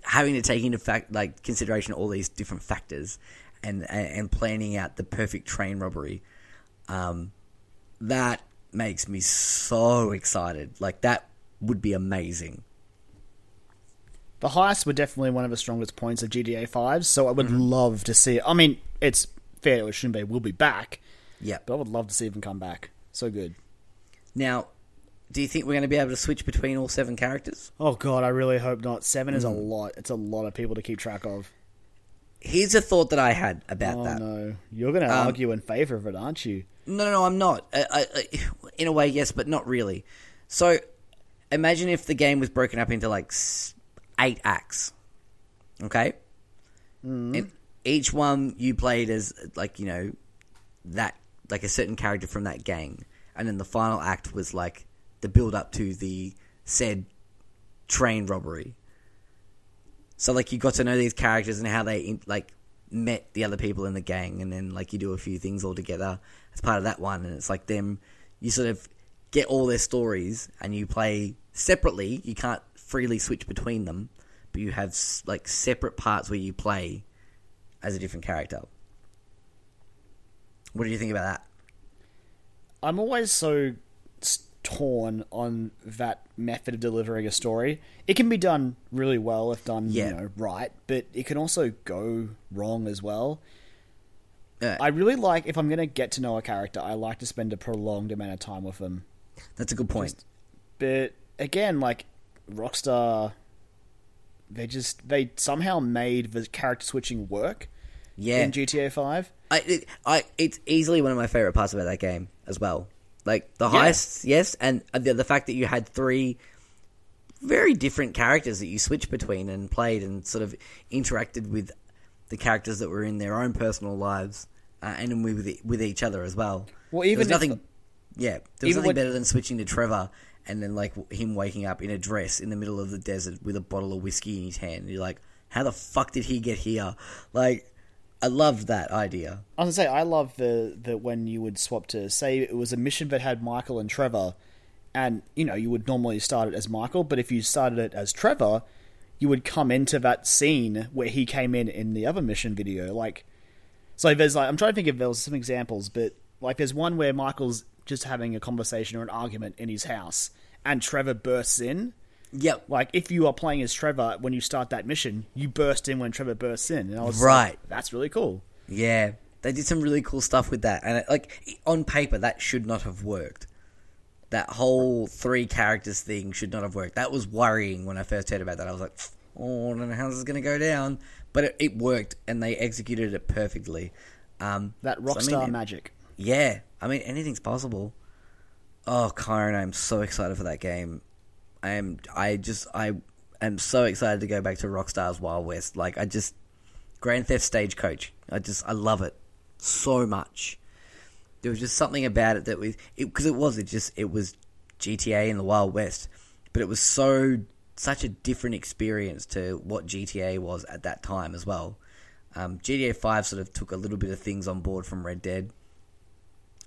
having to take into fact like consideration all these different factors and and, planning out the perfect train robbery. Um, that makes me so excited. Like that would be amazing. The heists were definitely one of the strongest points of GTA 5, so I would Mm-hmm. love to see it. I mean, it's fair, it shouldn't be, we'll be back, Yeah. but I would love to see them come back. So good. Now, do you think we're going to be able to switch between all seven characters? Oh god, I really hope not. Seven is a lot. It's a lot of people to keep track of. Here's a thought that I had about oh that. no, you're going to Um, argue in favor of it, aren't you? No, no, no, I'm not. I, I, I, in a way, yes, but not really. So, imagine if the game was broken up into like s- eight acts. Okay? And each one you played as, like, you know, that, like a certain character from that gang. And then the final act was like the build up to the said train robbery. So, like, you got to know these characters and how they, like, met the other people in the gang, and then, like, you do a few things all together as part of that one, and it's like them, you sort of get all their stories, and you play separately. You can't freely switch between them, but you have, like, separate parts where you play as a different character. What do you think about that? I'm always so torn on that method of delivering a story. It can be done really well if done, Yeah. you know, right, but it can also go wrong as well. Uh, I really like if I'm going to get to know a character, I like to spend a prolonged amount of time with them. That's a good point. But again, like Rockstar, they just they somehow made the character switching work Yeah. in GTA Five. I, it, I, it's easily one of my favorite parts about that game as well. Like the Yeah. heists, yes, and the, the fact that you had three very different characters that you switched between and played and sort of interacted with the characters that were in their own personal lives uh, and with with each other as well. Well, even if nothing, yeah, there was nothing when- better than switching to Trevor and then like him waking up in a dress in the middle of the desert with a bottle of whiskey in his hand. You're like, how the fuck did he get here? Like, I loved that idea. I was gonna say I love the the when you would swap to say it was a mission that had Michael and Trevor, and you know you would normally start it as Michael, but if you started it as Trevor, you would come into that scene where he came in in the other mission video. Like, so there's like I'm trying to think if there was some examples, but like there's one where Michael's just having a conversation or an argument in his house, and Trevor bursts in. Yep. Like if you are playing as Trevor when you start that mission, you burst in when Trevor bursts in, and I was Right. like, that's really cool. Yeah, they did some really cool stuff with that, and it, like on paper, that should not have worked. That whole three characters thing should not have worked. That was worrying when I first heard about that. I was like, "Oh, I don't know how this is going to go down." but it, it worked, and they executed it perfectly. Um, That so, I Rockstar mean, magic. yeah, I mean anything's possible. Oh, Kyron, I'm so excited for that game. I am. I just. I am so excited to go back to Rockstar's Wild West. Like I just Grand Theft Stagecoach. I just. I love it so much. There was just something about it that was because it, was. It just. It was GTA in the Wild West, but it was so such a different experience to what GTA was at that time as well. Um, GTA Five sort of took a little bit of things on board from Red Dead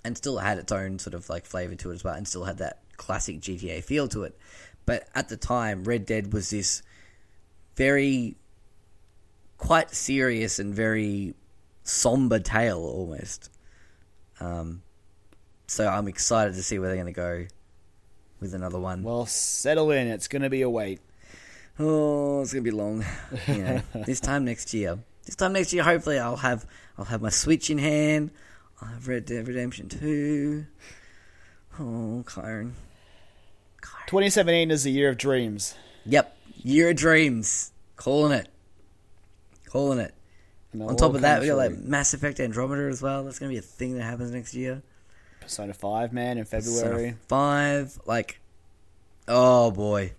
and still had its own sort of like flavor to it as well, and still had that classic GTA feel to it. But at the time, Red Dead was this very quite serious and very somber tale almost. Um, so I'm excited to see where they're going to go with another one. Well, settle in. It's going to be a wait. Oh, it's gonna be long. You know, this time next year. This time next year, hopefully, I'll have I'll have my Switch in hand. I'll have Red Dead Redemption Two. Oh, Kyron. 2017 is the year of dreams. Yep, Year of Dreams. Calling it. Calling it. On top of that, we got like. Mass Effect Andromeda as well. That's gonna be a thing that happens next year. Persona 5, man, in Persona February. Five, like, oh boy.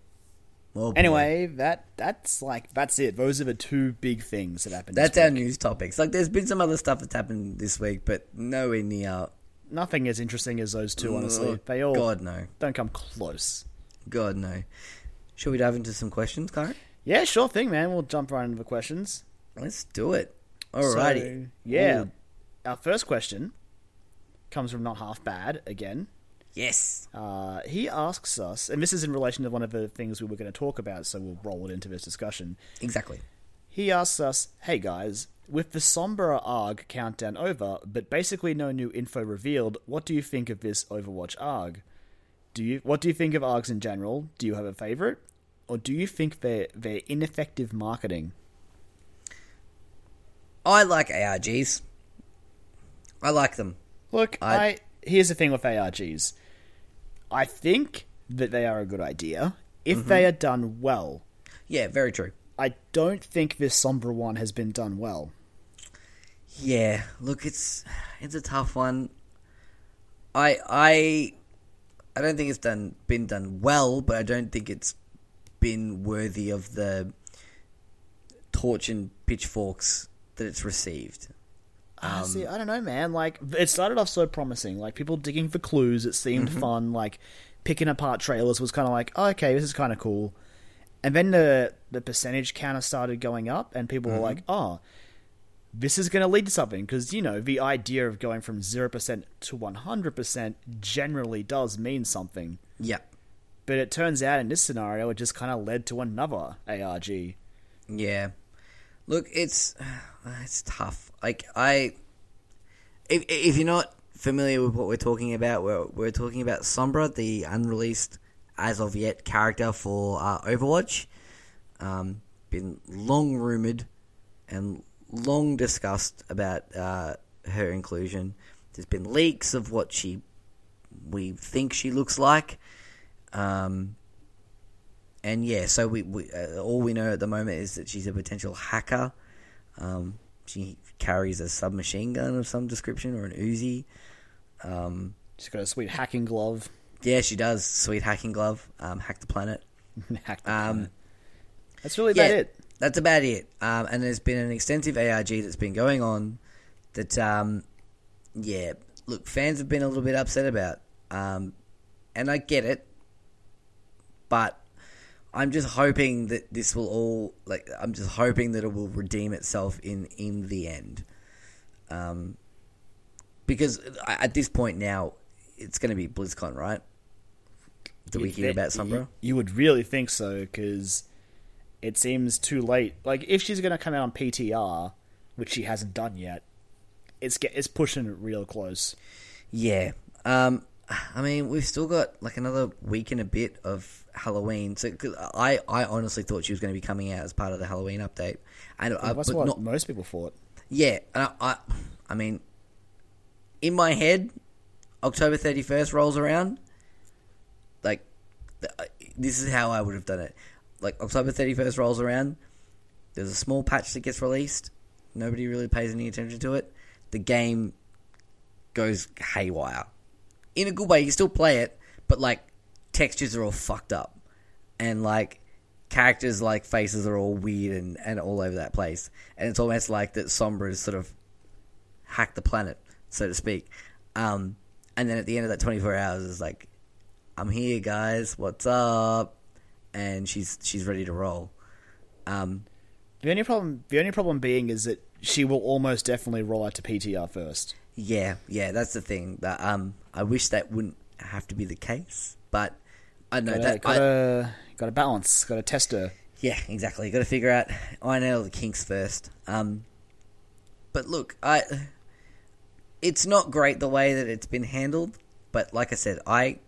Oh, boy. Anyway, that that's like that's it. Those are the two big things that happened. that's our news topics. Like, there's been some other stuff that's happened this week, but nowhere near Nothing as interesting as those two. Honestly, Oh, they all God no, don't come close. God no. Shall we dive into some questions, Kyron? Yeah, sure thing, man. We'll jump right into the questions. Let's do it. Alrighty. So, yeah. Ooh, Our first question comes from Not Half Bad again. yes. Uh, he asks us, and this is in relation to one of the things we were going to talk about, so we'll roll it into this discussion. Exactly. He asks us, "Hey guys, with the Sombra ARG countdown over, but basically no new info revealed, what do you think of this Overwatch ARG? Do you what do you think of ARGs in general? Do you have a favorite, or do you think they're they're ineffective marketing? I like ARGs. I like them. Look, I- I, here's the thing with ARGs. I think that they are a good idea if Mm-hmm. they are done well. Yeah, very true. I don't think this Sombra one has been done well. Yeah, look, it's it's a tough one. I I I don't think it's done been done well, but I don't think it's been worthy of the torch and pitchforks that it's received. Ah, Um, see, I don't know, man. Like, it started off so promising. Like, people digging for clues. It seemed Mm-hmm. fun. Like, picking apart trailers was kind of like, oh, okay, this is kind of cool. And then the the percentage counter started going up, and people Mm-hmm. were like, oh, this is going to lead to something. Because, you know, the idea of going from 0% to 100% generally does mean something. Yeah, But it turns out in this scenario, it just kind of led to another ARG. yeah. Look, it's it's tough. Like I, if if you're not familiar with what we're talking about, we're we're talking about Sombra, the unreleased as of yet character for uh, Overwatch. Um, been long rumored and long discussed about uh, her inclusion. There's been leaks of what she we think she looks like. Um, and yeah, so we, we uh, all we know at the moment is that she's a potential hacker. Um, she carries a submachine gun of some description or an Uzi. Um, She's got a sweet hacking glove. yeah, she does. Sweet hacking glove. Um, hack the planet. Hack the Um, planet. That's really yeah, about it. That's about it. Um, and there's been an extensive ARG that's been going on that, um, yeah, look, fans have been a little bit upset about. Um, and I get it, but I'm just hoping that this will all, like, I'm just hoping that it will redeem itself in, in the end. Um, because at this point now, it's going to be BlizzCon, right? You'd weekend thi- about Sombra? You, you would really think so because it seems too late. Like if she's going to come out on PTR, which she hasn't done yet, it's get, it's pushing it real close. Yeah. Um, I mean, we've still got like another week and a bit of Halloween. So 'cause I, I honestly thought she was going to be coming out as part of the Halloween update, and uh, That's but what not. most people thought. Yeah, and I, I, I mean, in my head, October thirty first rolls around. Like, th- this is how I would have done it. Like October thirty first rolls around. there's a small patch that gets released. Nobody really pays any attention to it. The game goes haywire. In a good way, you still play it, but like textures are all fucked up. And like characters like faces are all weird and, and all over that place. And it's almost like that Sombra has sort of hacked the planet, so to speak. Um, and then at the end of that 24 hours is like, I'm here, guys. What's up? And she's she's ready to roll. Um, The only problem, the only problem being is that she will almost definitely roll out to PTR first. yeah, yeah, that's the thing. That um, I wish that wouldn't have to be the case, but I know Gotta, that. Gotta, gotta balance. Gotta test her. Yeah, exactly. Got to figure out iron out all the kinks first. Um, but look, I it's not great the way that it's been handled. But like I said, I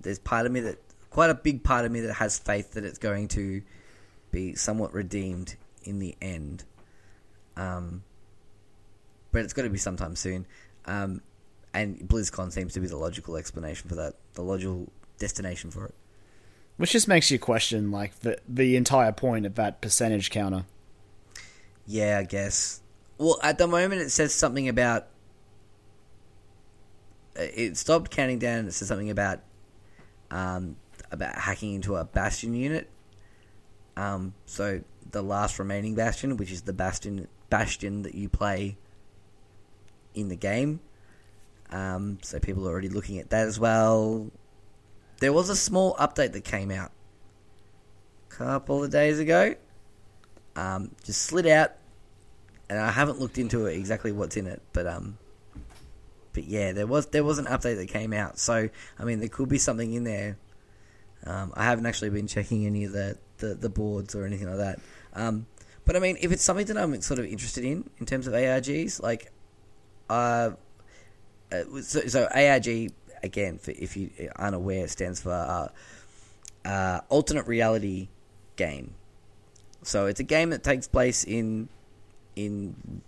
there's part of me that quite a big part of me that has faith that it's going to be somewhat redeemed in the end. Um, but it's got to be sometime soon. Um, and BlizzCon seems to be the logical explanation for that, the logical destination for it. Which just makes you question, like, the, the entire point of that percentage counter. Yeah, I guess. Well, at the moment, it says something about. uh, It stopped counting down. It says something about, um, about hacking into a bastion unit. Um, so the last remaining bastion, which is the bastion bastion that you play in the game. Um, so people are already looking at that as well. There was a small update that came out a couple of days ago. Um, just slid out, and I haven't looked into it exactly what's in it, but um, but yeah, there was there was an update that came out. So I mean, there could be something in there. Um, I haven't actually been checking any of the, the, the boards or anything like that. Um, but I mean, if it's something that I'm sort of interested in in terms of ARGs, like, uh, uh so, so ARG again, for if you aren't aware, stands for uh, uh, alternate reality game. So it's a game that takes place in in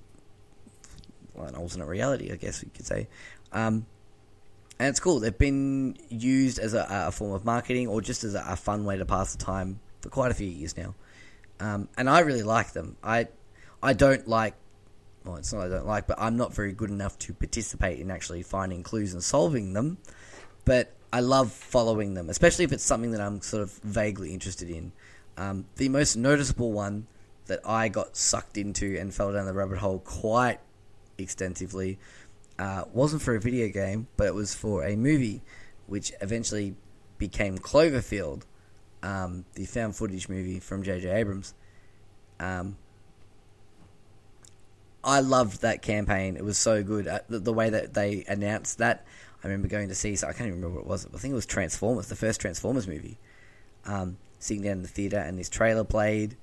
well, an alternate reality, I guess we could say. Um, and it's cool. They've been used as a, a form of marketing or just as a, a fun way to pass the time for quite a few years now. Um, and I really like them. I I don't like. Well, it's not I don't like, but I'm not very good enough to participate in actually finding clues and solving them. But I love following them, especially if it's something that I'm sort of vaguely interested in. Um, the most noticeable one that I got sucked into and fell down the rabbit hole quite extensively uh, wasn't for a video game, but it was for a movie, which eventually became Cloverfield, um, the found footage movie from J.J. Abrams. Um, I loved that campaign. It was so good. Uh, the, the way that they announced that, I remember going to see. So I can't even remember what it was. I think it was Transformers, the first Transformers movie. Um, sitting down in the theater, and this trailer played.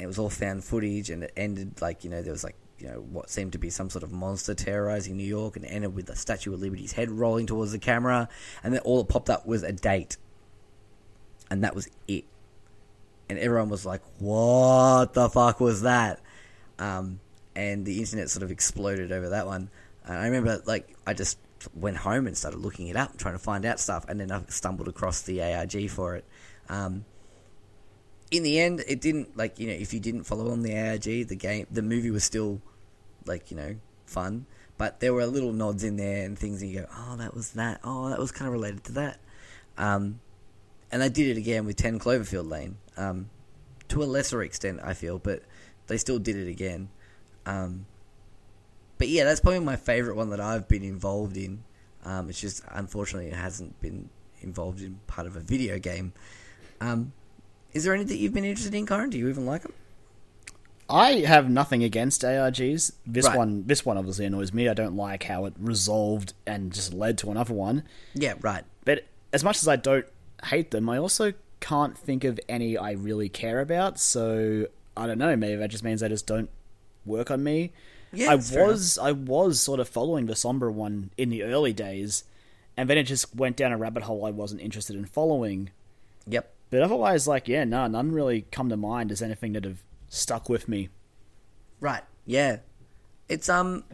It was all found footage, and it ended like you know there was like you know what seemed to be some sort of monster terrorizing New York, and ended with the Statue of Liberty's head rolling towards the camera, and then all it popped up was a date, and that was it. And everyone was like, "What the fuck was that?" Um, and the internet sort of exploded over that one. And I remember, like, I just went home and started looking it up, trying to find out stuff, and then I stumbled across the ARG for it. Um, in the end, it didn't like you know if you didn't follow on the ARG, the game, the movie was still like you know fun, but there were little nods in there and things, and you go, oh, that was that, oh, that was kind of related to that. Um, and they did it again with Ten Cloverfield Lane, um, to a lesser extent, I feel, but they still did it again. Um, but yeah, that's probably my favorite one that I've been involved in. Um, it's just unfortunately it hasn't been involved in part of a video game. Um, is there any that you've been interested in, Kyron? Do you even like them? I have nothing against ARGs. This Right. one, this one obviously annoys me. I don't like how it resolved and just led to another one. Yeah, right. But as much as I don't hate them, I also can't think of any I really care about. So I don't know. Maybe that just means they just don't work on me. Yeah, I was I was sort of following the Sombra one in the early days, and then it just went down a rabbit hole I wasn't interested in following. Yep. But otherwise, like yeah, no, none really come to mind as anything that have stuck with me. Right. Yeah. It's um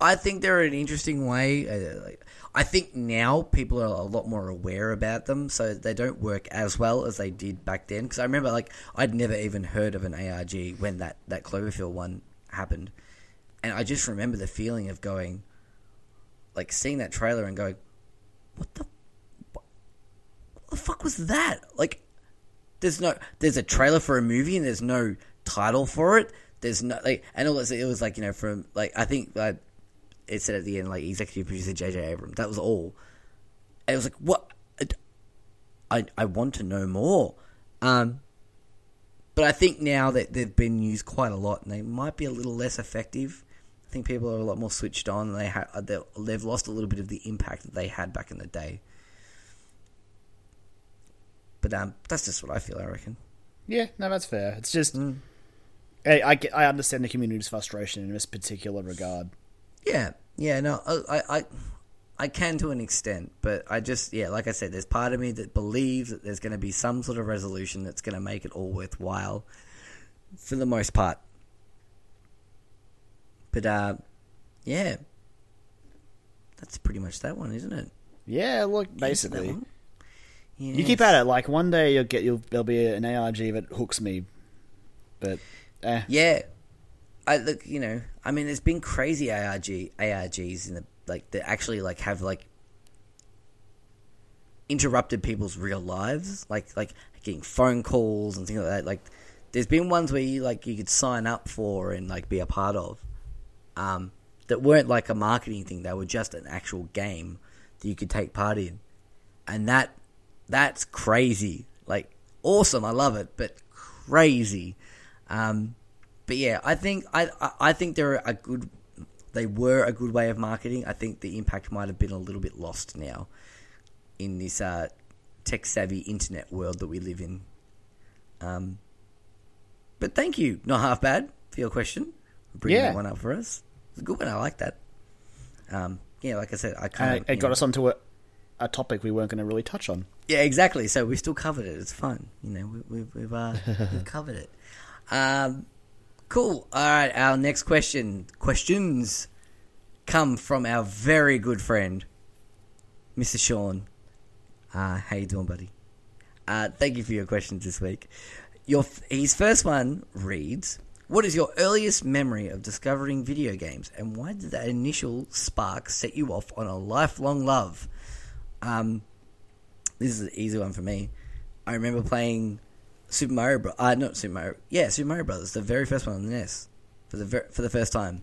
I think they're an interesting way. Uh, I think now people are a lot more aware about them, so they don't work as well as they did back then. Because I remember, like, I'd never even heard of an ARG when that that Cloverfield one happened, and I just remember the feeling of going, like, seeing that trailer and going, "What the, what the fuck was that?" Like, there's no, there's a trailer for a movie and there's no title for it. There's no like, and it was, it was like you know from like I think like it said at the end like executive producer J.J. Abrams. That was all. And it was like what? I I want to know more. Um, but I think now that they've been used quite a lot, and they might be a little less effective. I think people are a lot more switched on. They ha- they've lost a little bit of the impact that they had back in the day. But um, that's just what I feel. I reckon. Yeah, no, that's fair. It's just mm. I, I, I understand the community's frustration in this particular regard. Yeah, yeah, no, I, I, I can to an extent, but I just, yeah, like I said, there's part of me that believes that there's going to be some sort of resolution that's going to make it all worthwhile, for the most part. But uh, yeah, that's pretty much that one, isn't it? Yeah, look, basically. Yes. You keep at it. Like one day you'll get you'll there'll be an ARG that hooks me, but yeah, I look. You know, I mean, there's been crazy ARG ARGs in the like that actually like have like interrupted people's real lives, like like getting phone calls and things like that. Like, there's been ones where you like you could sign up for and like be a part of, um, that weren't like a marketing thing. They were just an actual game that you could take part in, and that that's crazy. Like awesome, I love it, but crazy. Um, but yeah, I think I, I, think they're a good. They were a good way of marketing. I think the impact might have been a little bit lost now in this uh, tech savvy internet world that we live in. Um, but thank you, not half bad for your question. Bringing yeah. that one up for us. It's a good one. I like that. Um, yeah, like I said, I kind of it got know, us onto a, a topic we weren't going to really touch on. Yeah, exactly. So we still covered it. It's fun. You know, we, we've we've, uh, we've covered it. Um, cool. All right. Our next question questions come from our very good friend, Mr. Sean. Uh, how you doing, buddy? Uh, thank you for your questions this week. Your his first one reads: What is your earliest memory of discovering video games, and why did that initial spark set you off on a lifelong love? Um, this is an easy one for me. I remember playing Super Mario Bros. Uh, not Super Mario. Yeah, Super Mario Brothers, the very first one on the NES, for the ver- for the first time.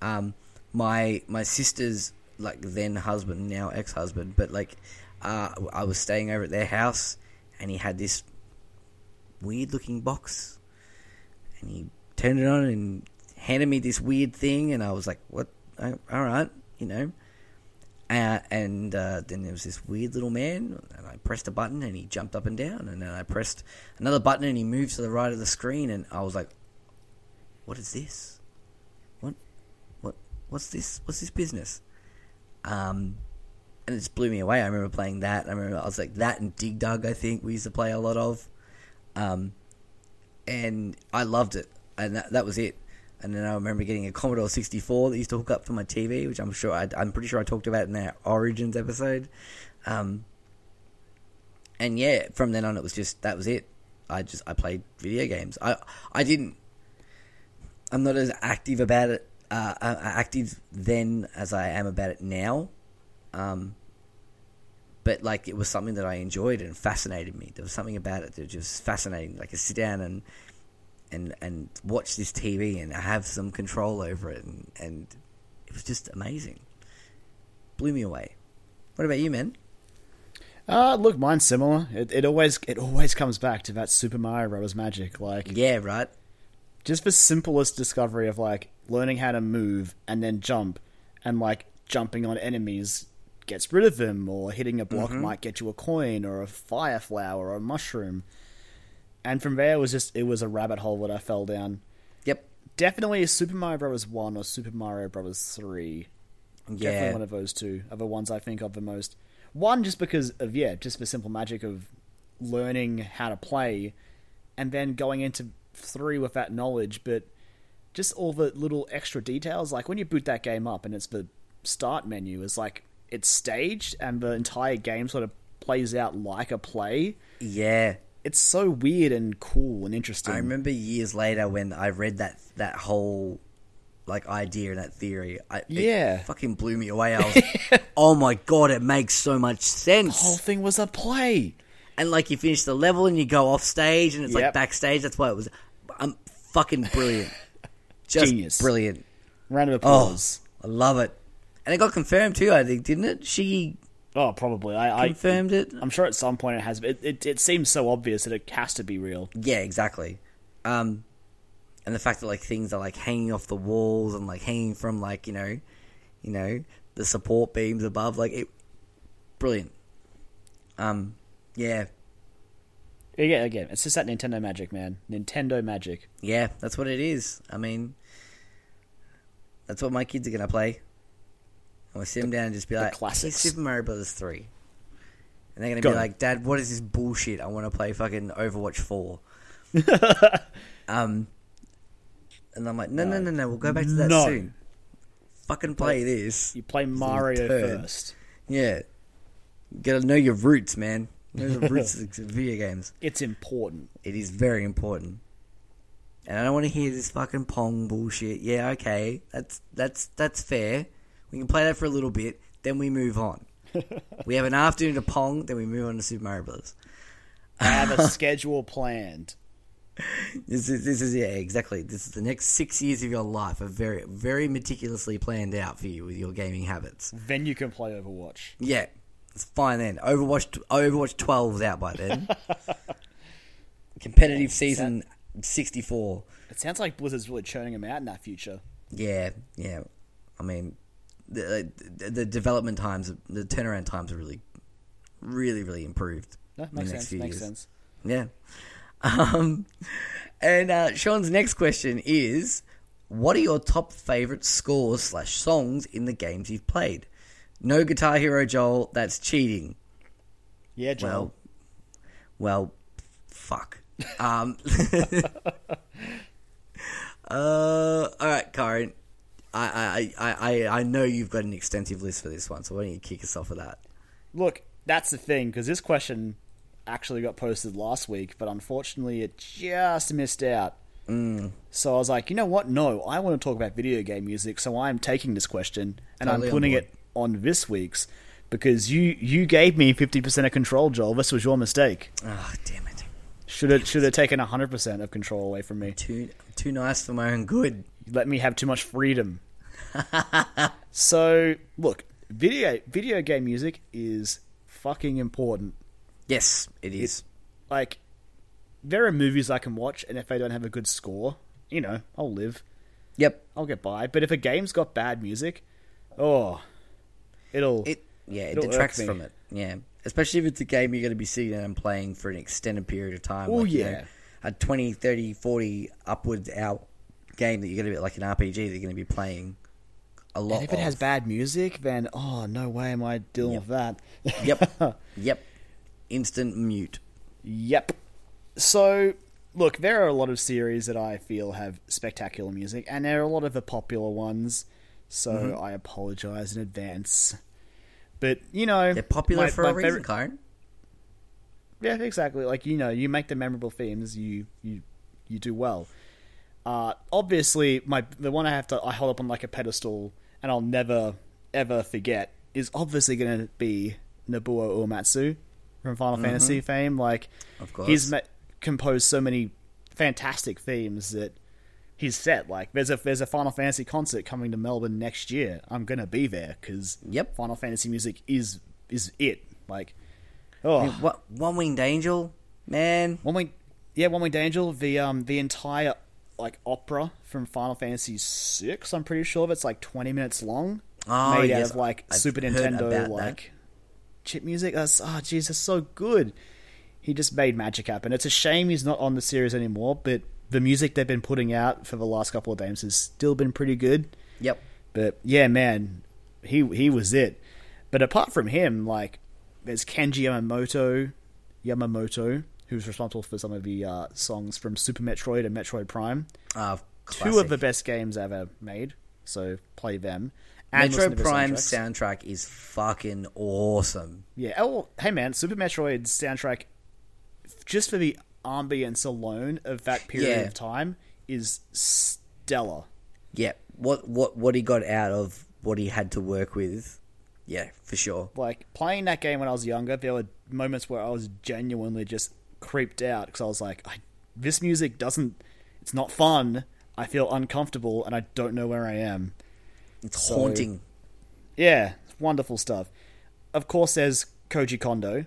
Um, my my sister's like then husband, now ex husband, but like uh, I was staying over at their house, and he had this weird looking box, and he turned it on and handed me this weird thing, and I was like, "What? All right, you know." Uh, and uh, then there was this weird little man, and I pressed a button, and he jumped up and down, and then I pressed another button, and he moved to the right of the screen, and I was like, "What is this? What, what, what's this? What's this business?" Um, and it just blew me away. I remember playing that. I remember I was like that and Dig Dug. I think we used to play a lot of, um, and I loved it, and that that was it. And then I remember getting a Commodore 64 that used to hook up to my TV, which I'm sure I, am pretty sure I talked about in that Origins episode. Um, and yeah, from then on, it was just that was it. I just I played video games. I I didn't. I'm not as active about it, uh, uh active then as I am about it now. Um, but like it was something that I enjoyed and fascinated me. There was something about it that was just fascinating. Like to sit down and and and watch this TV and have some control over it, and, and it was just amazing. Blew me away. What about you, man? Uh, look, mine's similar. It, it always it always comes back to that Super Mario Bros. magic. Like, yeah, right. Just the simplest discovery of like learning how to move and then jump, and like jumping on enemies gets rid of them, or hitting a block mm-hmm. might get you a coin or a fire flower or a mushroom and from there it was just it was a rabbit hole that I fell down. Yep, definitely Super Mario Bros. One or Super Mario Bros. Three. Yeah, definitely one of those two are the ones I think of the most. One just because of yeah, just the simple magic of learning how to play, and then going into three with that knowledge. But just all the little extra details. Like when you boot that game up and it's the start menu is like it's staged and the entire game sort of plays out like a play. Yeah. It's so weird and cool and interesting. I remember years later when I read that that whole like idea and that theory. I, Yeah. it fucking blew me away. I was, oh my god, it makes so much sense. the whole thing was a play. and like you finish the level and you go off stage and it's like backstage. That's why it was. I'm fucking brilliant. Just Genius. brilliant. Round of Oh, applause. I love it. And it got confirmed too. I think didn't it? She Oh, probably. I, I confirmed it. I'm sure at some point it has. But it, it it seems so obvious that it has to be real. Yeah, exactly. Um, and the fact that like things are like hanging off the walls and like hanging from like you know, you know the support beams above, like it, brilliant. Um, yeah, Yeah, again, it's just that Nintendo magic, man. Nintendo magic. yeah, that's what it is. I mean, that's what my kids are gonna play. I'm gonna sit them down and just be like, classics. "Here's Super Mario Brothers 3. and they're gonna Go. be like, "Dad, what is this bullshit? I want to play fucking Overwatch 4. um, and I'm like, "No, no, no, no. We'll go back to that No. soon. Fucking play this. You play Mario turd. first. Yeah, you gotta know your roots, man. Know the roots of video games. It's important. It is very important. And I don't want to hear this fucking Pong bullshit. Yeah, okay, that's that's that's fair. We can play that for a little bit, then we move on. we have an afternoon of Pong, then we move on to Super Mario Brothers. I have a schedule planned. This is this is yeah, exactly. This is the next six years of your life are very very meticulously planned out for you with your gaming habits. Then you can play Overwatch. Yeah, it's fine then. Overwatch Overwatch 12 is out by then. Competitive season 64. It sounds like Blizzard's really churning them out in that future. Yeah, yeah. I mean, the the, the development times, the turnaround times are really, really, really improved. In makes the next sense. few Makes years. sense. Yeah. Um, and uh, Sean's next question is: What are your top favorite scores slash songs in the games you've played? No Guitar Hero, Joel. That's cheating. Yeah, Joel. Well, well, fuck. Um, uh, all right, Karen. I, I, I, I, know you've got an extensive list for this one, so why don't you kick us off with that? Look, that's the thing because this question actually got posted last week, but unfortunately it just missed out. Mm. So I was like, you know what? No, I want to talk about video game music, so I'm taking this question and Totally I'm putting it on this week's because you you gave me 50% of control, Joel. This was your mistake. Oh, damn it! Should have should have taken 100% of control away from me. Too, too nice for my own good. You let me have too much freedom. so, look, video video game music is fucking important. Yes, it is. Like, there are movies I can watch, and if they don't have a good score, you know, I'll live. Yep. I'll get by. But if a game's got bad music, oh, it'll. It yeah, it detracts from it. Yeah, especially if it's a game you're going to be sitting and playing for an extended period of time. Oh, like, you yeah. know, a 20, 30, 40 upwards hour game that you're going to be like an RPG that you're going to be playing a lot. and if it of. has bad music, then oh no way am I dealing Yep. with that. Yep. yep. Instant mute. Yep. So, look, there are a lot of series that I feel have spectacular music, and there are a lot of the popular ones. So Mm-hmm. I apologize in advance. But you know, They're popular my- for my a reason, favorite- Karen. Yeah, exactly. Like you know, you make the memorable themes, you you you do well. Uh, obviously, my the one I have to I hold up on like a pedestal, and I'll never ever forget is obviously going to be Nobuo Uematsu from Final Fantasy fame. Like, Of course. he's ma- composed so many fantastic themes that he's set. Like, there's a there's a Final Fantasy concert coming to Melbourne next year. I'm gonna be there because Yep. Final Fantasy music is is it. Like, oh, I mean, what One Winged Angel, man. one Wing, yeah, One Winged Angel. The um the entire like opera from Final Fantasy VI. I'm pretty sure of it's like 20 minutes long, Oh, made yeah, out of like I've Super Nintendo about that. like chip music. That's oh jeez, that's so good. He just made magic happen. It's a shame he's not on the series anymore, but the music they've been putting out for the last couple of games has still been pretty good. Yep. But yeah, man, he he was it. But apart from him, like there's Kenji Yamamoto, Yamamoto, who's responsible for some of the uh, songs from Super Metroid and Metroid Prime. Uh, two of the best games ever made. So play them. And Metro listen the Prime soundtrack is fucking awesome. Yeah. Oh, hey man, Super Metroid's soundtrack, just for the ambience alone of that period Yeah. of time, is stellar. Yeah, what what what he got out of what he had to work with, yeah, for sure. Like playing that game when I was younger, there were moments where I was genuinely just creeped out because I was like, I, "This music doesn't. It's not fun. I feel uncomfortable, and I don't know where I am." It's So- haunting. Yeah, wonderful stuff. Of course, there's Koji Kondo.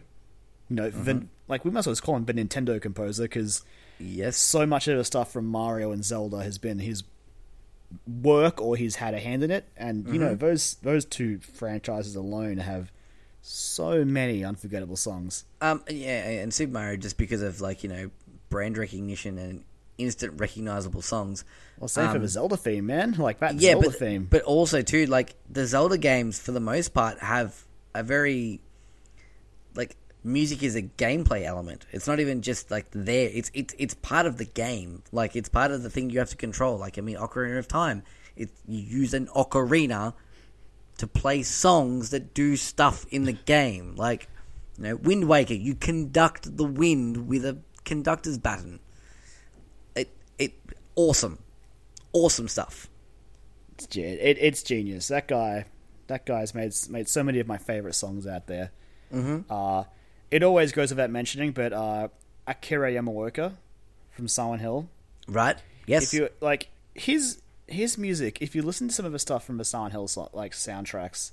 You know, mm-hmm. the, like we must always call him the Nintendo composer because Yes, so much of the stuff from Mario and Zelda has been his work or he's had a hand in it. And you know, mm-hmm. those those two franchises alone have so many unforgettable songs. um, yeah, and Super Mario just because of like you know brand recognition and instant recognizable songs. Well, same for Um, the Zelda theme, man. Like that yeah, Zelda but theme. but also too like the Zelda games for the most part have a very like music is a gameplay element. It's not even just like there. It's it's it's part of the game. Like it's part of the thing you have to control. Like I mean, Ocarina of Time. It you use an ocarina to play songs that do stuff in the game. Like you know, Wind Waker. You conduct the wind with a conductor's baton. It it awesome, awesome stuff. It's, ge- it, it's genius. That guy, that guy's made made so many of my favorite songs out there. Mm-hmm. Uh, it always goes without mentioning, but uh, Akira Yamaoka from Silent Hill. Right? Yes. If you like his his music, if you listen to some of the stuff from the Silent Hill like soundtracks,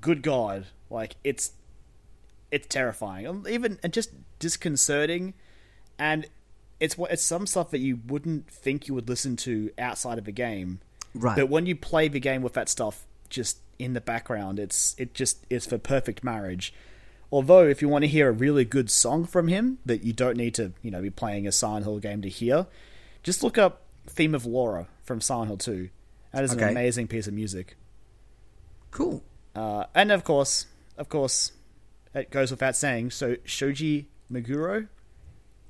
good God, like it's it's terrifying, Um, even and just disconcerting, and it's what it's some stuff that you wouldn't think you would listen to outside of the game. Right. But when you play the game with that stuff just in the background, it's it just it's for perfect marriage. Although, if you want to hear a really good song from him that you don't need to, you know, be playing a Silent Hill game to hear, just look up "Theme of Laura" from Silent Hill Two. That is Okay. an amazing piece of music. cool. Uh, and of course, of course, it goes without saying. So Shoji Meguro,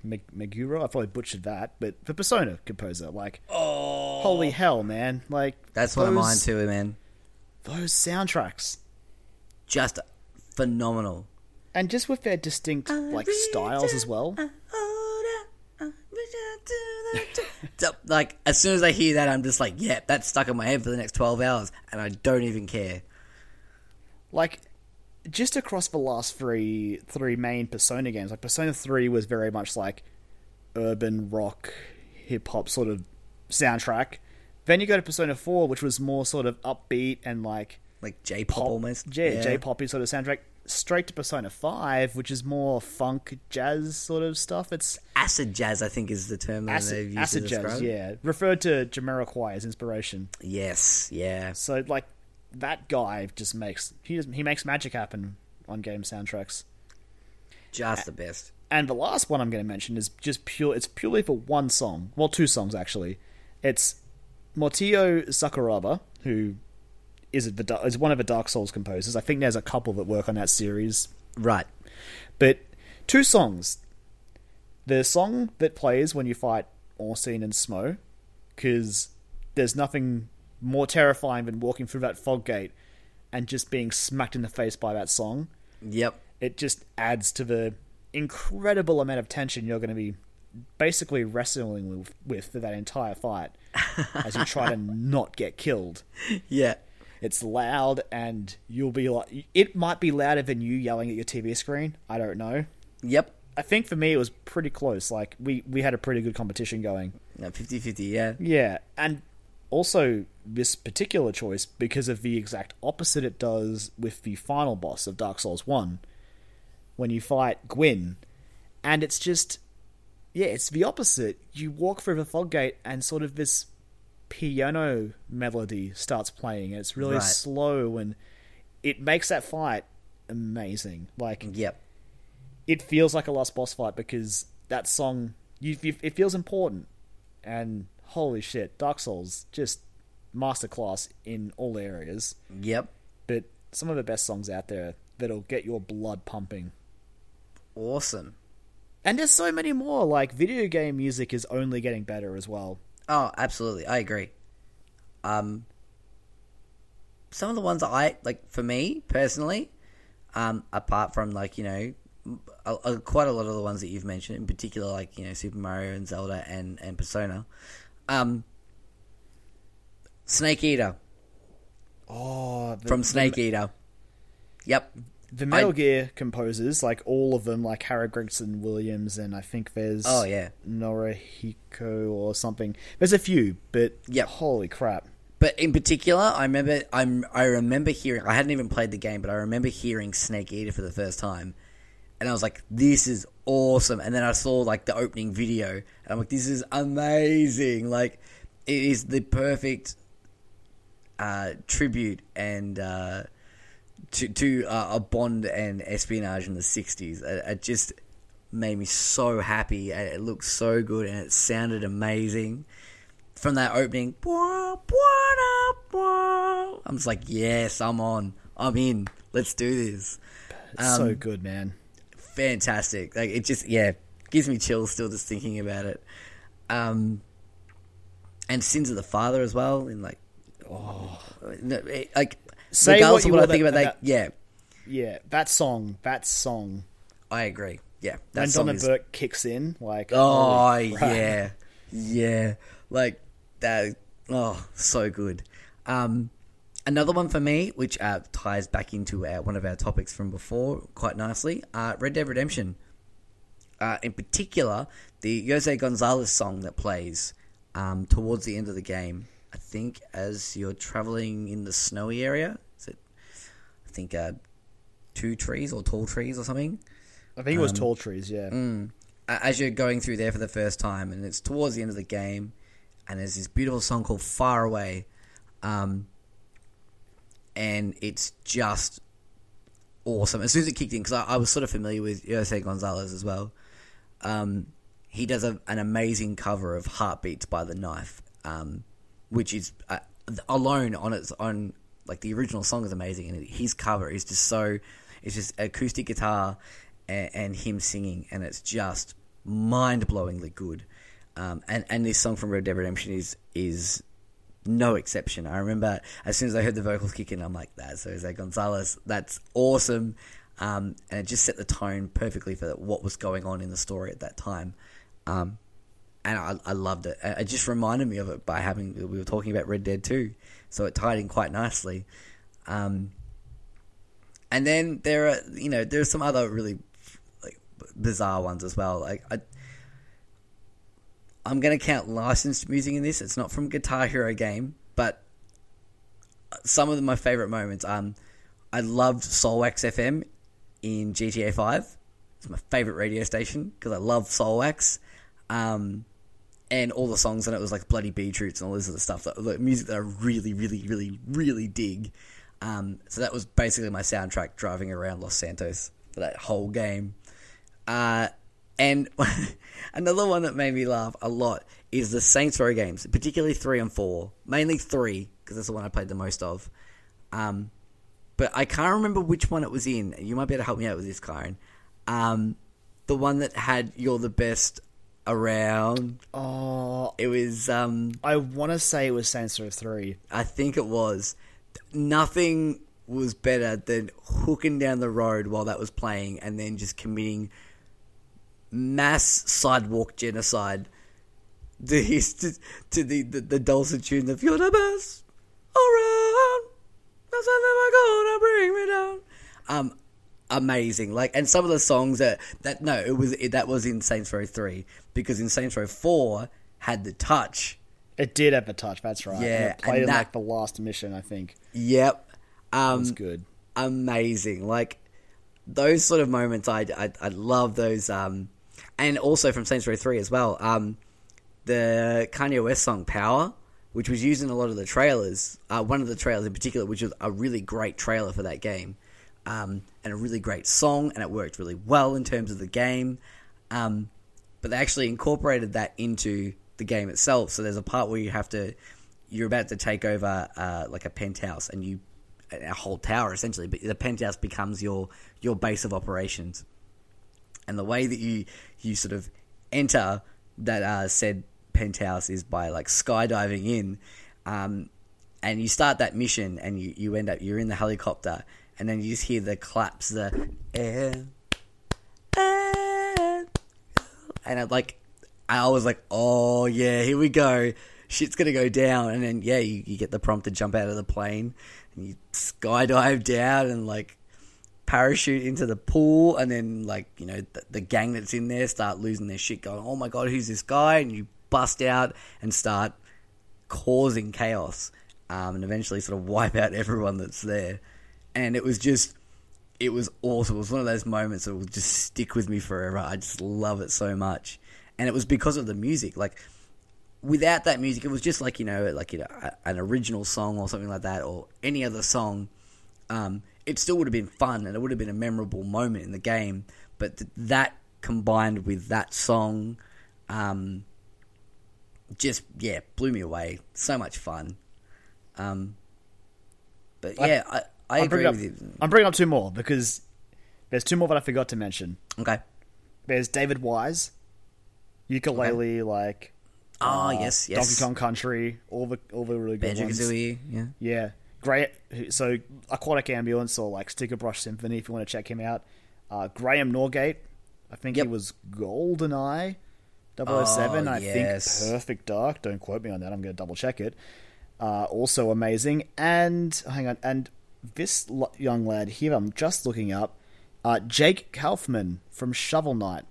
Meg- Meguro, I probably butchered that, but the Persona composer, like, Oh, holy hell, man! Like that's one of those- mine too, man. Those soundtracks. Just phenomenal. and just with their distinct like styles as well. So, like as soon as I hear that, I'm just like, yeah, that's stuck in my head for the next twelve hours, and I don't even care. Like just across the last three three main Persona games, like Persona Three was very much like urban rock, hip hop sort of soundtrack. Then you go to Persona Four, which was more sort of upbeat and like Like J-pop almost. yeah, J-poppy sort of soundtrack. Straight to Persona Five, which is more funk jazz sort of stuff. It's Acid jazz, I think, is the term that they've acid, used acid to jazz, describe. yeah. Referred to Jamiroquai as inspiration. Yes. Yeah. So like that guy just makes he just, he makes magic happen on game soundtracks. Just the best. And the last one I'm going to mention is just pure. It's purely for one song. Well, two songs actually. It's Motoi Sakuraba, who is the is one of the Dark Souls composers. I think there's a couple that work on that series, Right. but two songs. The song that plays when you fight Ornstein and Smough, because there's nothing more terrifying than walking through that fog gate and just being smacked in the face by that song. Yep. It just adds to the incredible amount of tension you're going to be basically wrestling with, with for that entire fight as you try to not get killed. Yeah. It's loud, and you'll be like, it might be louder than you yelling at your TV screen. I don't know. Yep. I think for me it was pretty close. Like we we had a pretty good competition going. No, 50-50, Yeah. Yeah, and also this particular choice because of the exact opposite it does with the final boss of Dark Souls 1 when you fight Gwyn and it's just yeah, it's the opposite. You walk through the fog gate and sort of this piano melody starts playing. and It's really Right. slow and it makes that fight amazing. Like Yep. it feels like a last boss fight because that song you, you, it feels important and holy shit dark souls just masterclass in all areas Yep. but some of the best songs out there that'll get your blood pumping Awesome. and there's so many more like video game music is only getting better as well Oh, absolutely. I agree. Um, some of the ones I like for me personally, um, apart from like you know, a, a, quite a lot of the ones that you've mentioned, in particular like you know Super Mario and Zelda and and Persona, um, Snake Eater Oh, the, from the- Snake Eater. Yep. The Metal I- Gear composers, like all of them, like Harry Gregson Williams, and I think there's Oh, yeah. Norihiko or something. There's a few, but Yep. holy crap! But in particular, I remember I'm I remember hearing I hadn't even played the game, but I remember hearing Snake Eater for the first time, and I was like, "This is awesome!" And then I saw like the opening video, and I'm like, "This is amazing!" Like, it is the perfect uh, tribute and uh, to to uh, a Bond and espionage in the '60s. It, it just made me so happy. It looked so good, and it sounded amazing from that opening. I'm just like, yes, I'm on. I'm in. Let's do this. It's so Um, good, man. Fantastic. Like it just yeah gives me chills still just thinking about it. Um, and sins of the father as well. In like, oh, like Say regardless what you of what I think about that. Yeah, Yeah, that song, that song. I agree. Yeah, that when song Donna is Burke kicks in, like Oh crap. yeah, yeah, like that. Oh, so good. Um, another one for me, which uh, ties back into our, one of our topics from before quite nicely. Uh, Red Dead Redemption. Uh, in particular, the Jose Gonzalez song that plays um, towards the end of the game. I think as you're traveling in the snowy area. Is it? I think uh, two trees or tall trees or something I think it was Um, Tall Trees. Yeah, mm, as you're going through there for the first time, and it's towards the end of the game, and there's this beautiful song called "Far Away," um, and it's just awesome. As soon as it kicked in, because I, I was sort of familiar with Jose Gonzalez as well, um, he does a, an amazing cover of "Heartbeats" by the Knife, um, which is uh, alone on its own. Like the original song is amazing, and his cover is just so. It's just acoustic guitar and, and him singing, and it's just mind blowingly good. Um, and and this song from Red Dead Redemption is is no exception. I remember as soon as I heard the vocals kick in, I'm like, "That's Jose Gonzalez. That's awesome," um, and it just set the tone perfectly for what was going on in the story at that time. Um, and I, I loved it. It just reminded me of it by having we were talking about Red Dead 2, so it tied in quite nicely. Um, and then there are you know there are some other really like bizarre ones as well. Like I, I'm going to count licensed music in this. It's not from Guitar Hero game, but some of my favorite moments. Um, I loved Soulwax FM in GTA 5. It's my favorite radio station because I love Soulwax. Um, and all the songs on it was like Bloody Beetroots and all this other stuff. That, music that I really, really, really, really dig. Um, so that was basically my soundtrack driving around Los Santos for that whole game. Uh, and another one that made me laugh a lot is the Saints Row games, particularly three and four. Mainly three because that's the one I played the most of. Um, but I can't remember which one it was in. You might be able to help me out with this, Karen. Um, the one that had "You're the best" around. Oh, It was. Um, I want to say it was Saints Row Three. I think it was. Nothing was better than hooking down the road while that was playing and then just committing mass sidewalk genocide to, his, to, to the, the, the dulcet tune of You're the best around. That's never gonna bring me down. Um, amazing. Like, and some of the songs that, that no, it was it, that was in Saints Row 3 because in Saints Row 4 had the touch. It did have a touch. That's right. Yeah, and it played and in like the last mission. I think Yep. it Um, was good. amazing. Like those sort of moments, I I, I love those. Um, and also from Saints Row Three as well. Um, the Kanye West song "Power," which was used in a lot of the trailers. Uh, one of the trailers in particular, which was a really great trailer for that game, um, and a really great song, and it worked really well in terms of the game. Um, but they actually incorporated that into the game itself. So there's a part where you have to, you're about to take over uh, like a penthouse, and you a whole tower essentially, but the penthouse becomes your your base of operations. And the way that you you sort of enter that uh, said penthouse is by like skydiving in, um, and you start that mission and you, you end up you're in the helicopter and then you just hear the claps, the air, air, and I like I was like, oh yeah, here we go, shit's gonna go down, and then yeah, you, you get the prompt to jump out of the plane and you skydive down and like parachute into the pool, and then like you know the, the gang that's in there start losing their shit, going, oh my god, who's this guy? And you bust out and start causing chaos, um, and eventually sort of wipe out everyone that's there. And it was just, it was awesome. It was one of those moments that will just stick with me forever. I just love it so much, and it was because of the music. Like without that music, it was just like you know, like you know, an original song or something like that, or any other song. Um, it still would have been fun and it would have been a memorable moment in the game. But th- that combined with that song, um, just yeah, blew me away. So much fun. Um, but yeah, I, I, I'm agree up, with you. I'm bringing up two more because there's two more that I forgot to mention. Okay. There's David Wise, ukulele, like Oh uh, yes, yes. Donkey Kong Country, all the all the really good Banjo ones. Kazooie. Yeah. Yeah, great. So Aquatic Ambience or like Stickerbush Symphony, if you want to check him out. Uh, Graham Norgate, I think Yep. he was GoldenEye 007. Oh, I yes. think Perfect Dark. Don't quote me on that. I'm going to double check it. Uh, also amazing. And hang on, and this young lad here, I'm just looking up. Uh, Jake Kaufman from Shovel Knight.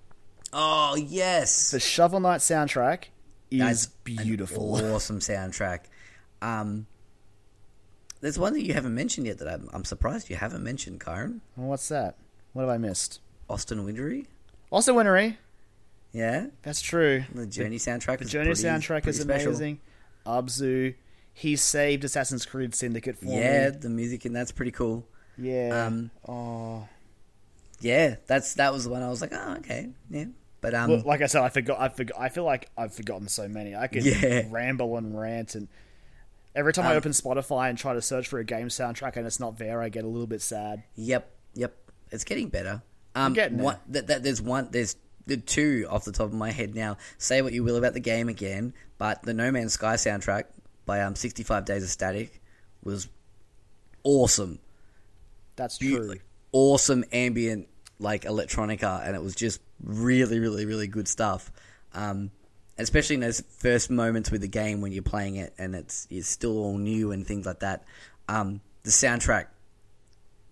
Oh yes. The Shovel Knight soundtrack is That's beautiful. Awesome soundtrack. Um, there's one that you haven't mentioned yet that I'm, I'm surprised you haven't mentioned, Kyron. What's that? What have I missed? Austin Wintory. Also, Wintory. Yeah. That's true. The Journey soundtrack. The is Journey pretty- soundtrack pretty is special. amazing. Abzu, he saved Assassin's Creed Syndicate for Yeah, me. the music in that's pretty cool. Yeah. Um, oh. Yeah, that's that was the one I was like, oh, okay, yeah. But um, Well, like I said, I forgot. I forgot. I feel like I've forgotten so many. I could Yeah. ramble and rant, and every time I Um, open Spotify and try to search for a game soundtrack and it's not there, I get a little bit sad. Yep, yep. It's getting better. Um, getting one, that, that, there's one. There's the two off the top of my head now. Say what you will about the game again, but the No Man's Sky soundtrack by um 65 Days of Static was awesome. That's true. awesome ambient like electronica, and it was just really, really, really good stuff. Um, especially in those first moments with the game when you're playing it and it's it's still all new and things like that. Um, the soundtrack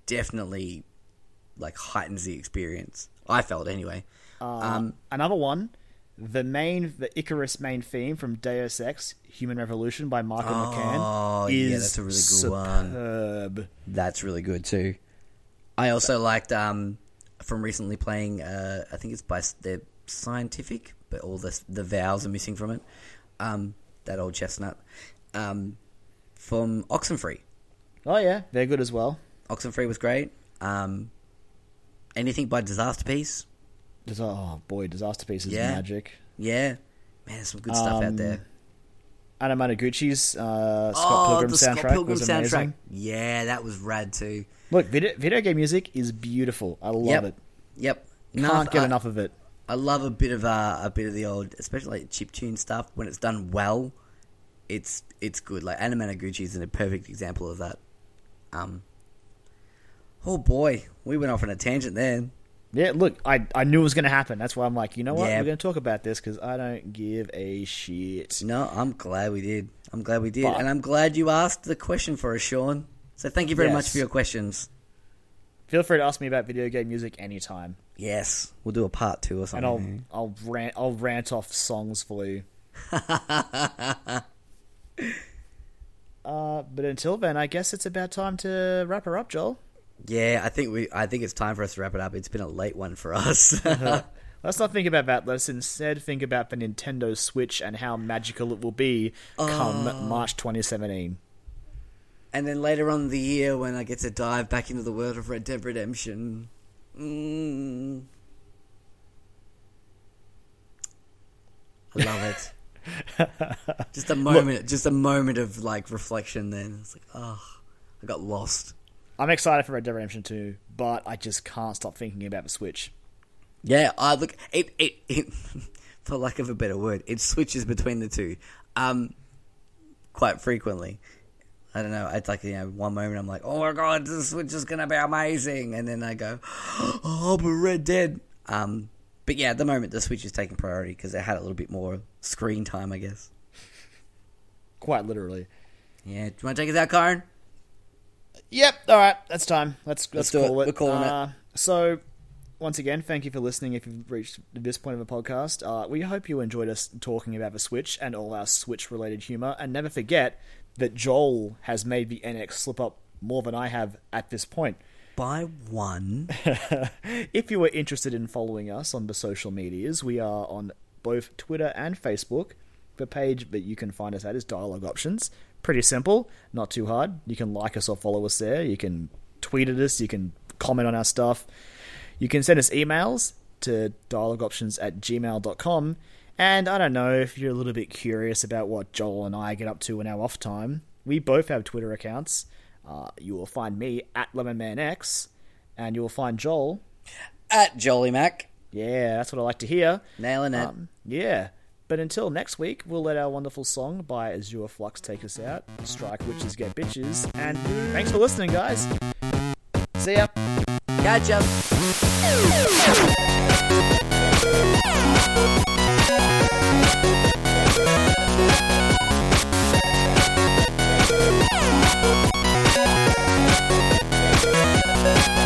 definitely like heightens the experience. I felt anyway. um, Another one, the main, the Icarus main theme from Deus Ex: Human Revolution by Michael Oh, McCann yeah, is that's a really good one. superb. That's really good too. I also liked um, from recently playing. Uh, I think it's by they're scntfc, but all the the vowels are missing from it. Um, that old chestnut um, from Oxenfree. Oh yeah, they're good as well. Oxenfree was great. Um, anything by Disasterpeace. Dis- Oh boy, Disasterpeace is Yeah. magic. Yeah, man, there's some good stuff out Um, there. Anamanaguchi's uh, Scott oh, Pilgrim the soundtrack Scott Pilgrim was soundtrack. amazing. Yeah, that was rad too. Look, video, video game music is beautiful. I love Yep. it. Yep. Can't Noth- get I- enough of it. I love a bit of uh, a bit of the old, especially like chip tune stuff. When it's done well, it's it's good. Like Anamanaguchi is a perfect example of that. Um. Oh boy, we went off on a tangent then. Yeah, look, I I knew it was going to happen. That's why I'm like, you know what? Yeah. We're going to talk about this because I don't give a shit. No, I'm glad we did. I'm glad we did, But- and I'm glad you asked the question for us, Sean. So thank you very much for your questions. Feel free to ask me about video game music anytime, Yes, we'll do a part two or something. and. I'll I'll rant I'll rant off songs for you. uh, but until then, I guess it's about time to wrap her up, Joel. Yeah, I think we. I think it's time for us to wrap it up. It's been a late one for us. Let's not think about that. Let's instead think about the Nintendo Switch and how magical it will be come Oh. March 2017. And then later on in the year, when I get to dive back into the world of Red Dead Redemption, mm, I love it. just a moment, just a moment of like reflection. Then it's like, oh, I got lost. I'm excited for Red Dead Redemption 2, but I just can't stop thinking about the Switch. Yeah, I look it. It, it for lack of a better word, it switches between the two, um, quite frequently. I don't know. It's like you know, one moment I'm like, "Oh my god, this Switch is gonna be amazing," and then I go, "Oh, but Red Dead." Um, but yeah, at the moment the Switch is taking priority because it had a little bit more screen time, I guess. Quite literally. Yeah, do you want to take us out, Karen? Yep. All right. That's time. Let's Let's let's, do it. call it. We're calling it. uh, So, once again, thank you for listening. If you've reached this point of the podcast, uh, we hope you enjoyed us talking about the Switch and all our Switch-related humor. And never forget that Joel has made the NX slip up more than I have at this point. By one. If you are interested in following us on the social medias, we are on both Twitter and Facebook. The page that you can find us at is Dialogue Options. Pretty simple, not too hard. You can like us or follow us there. You can tweet at us. You can comment on our stuff. You can send us emails to dialogueoptions at gmail.com. And I don't know if you're a little bit curious about what Joel and I get up to in our off time. We both have Twitter accounts. Uh, you will find me at LemonManX, and you will find Joel At Jolly Mac. yeah, that's what I like to hear. Nailing it. Um, yeah. But until next week, we'll let our wonderful song by Azure Flux take us out. Strike witches, get bitches. And thanks for listening, guys. See ya. Gotcha. Thank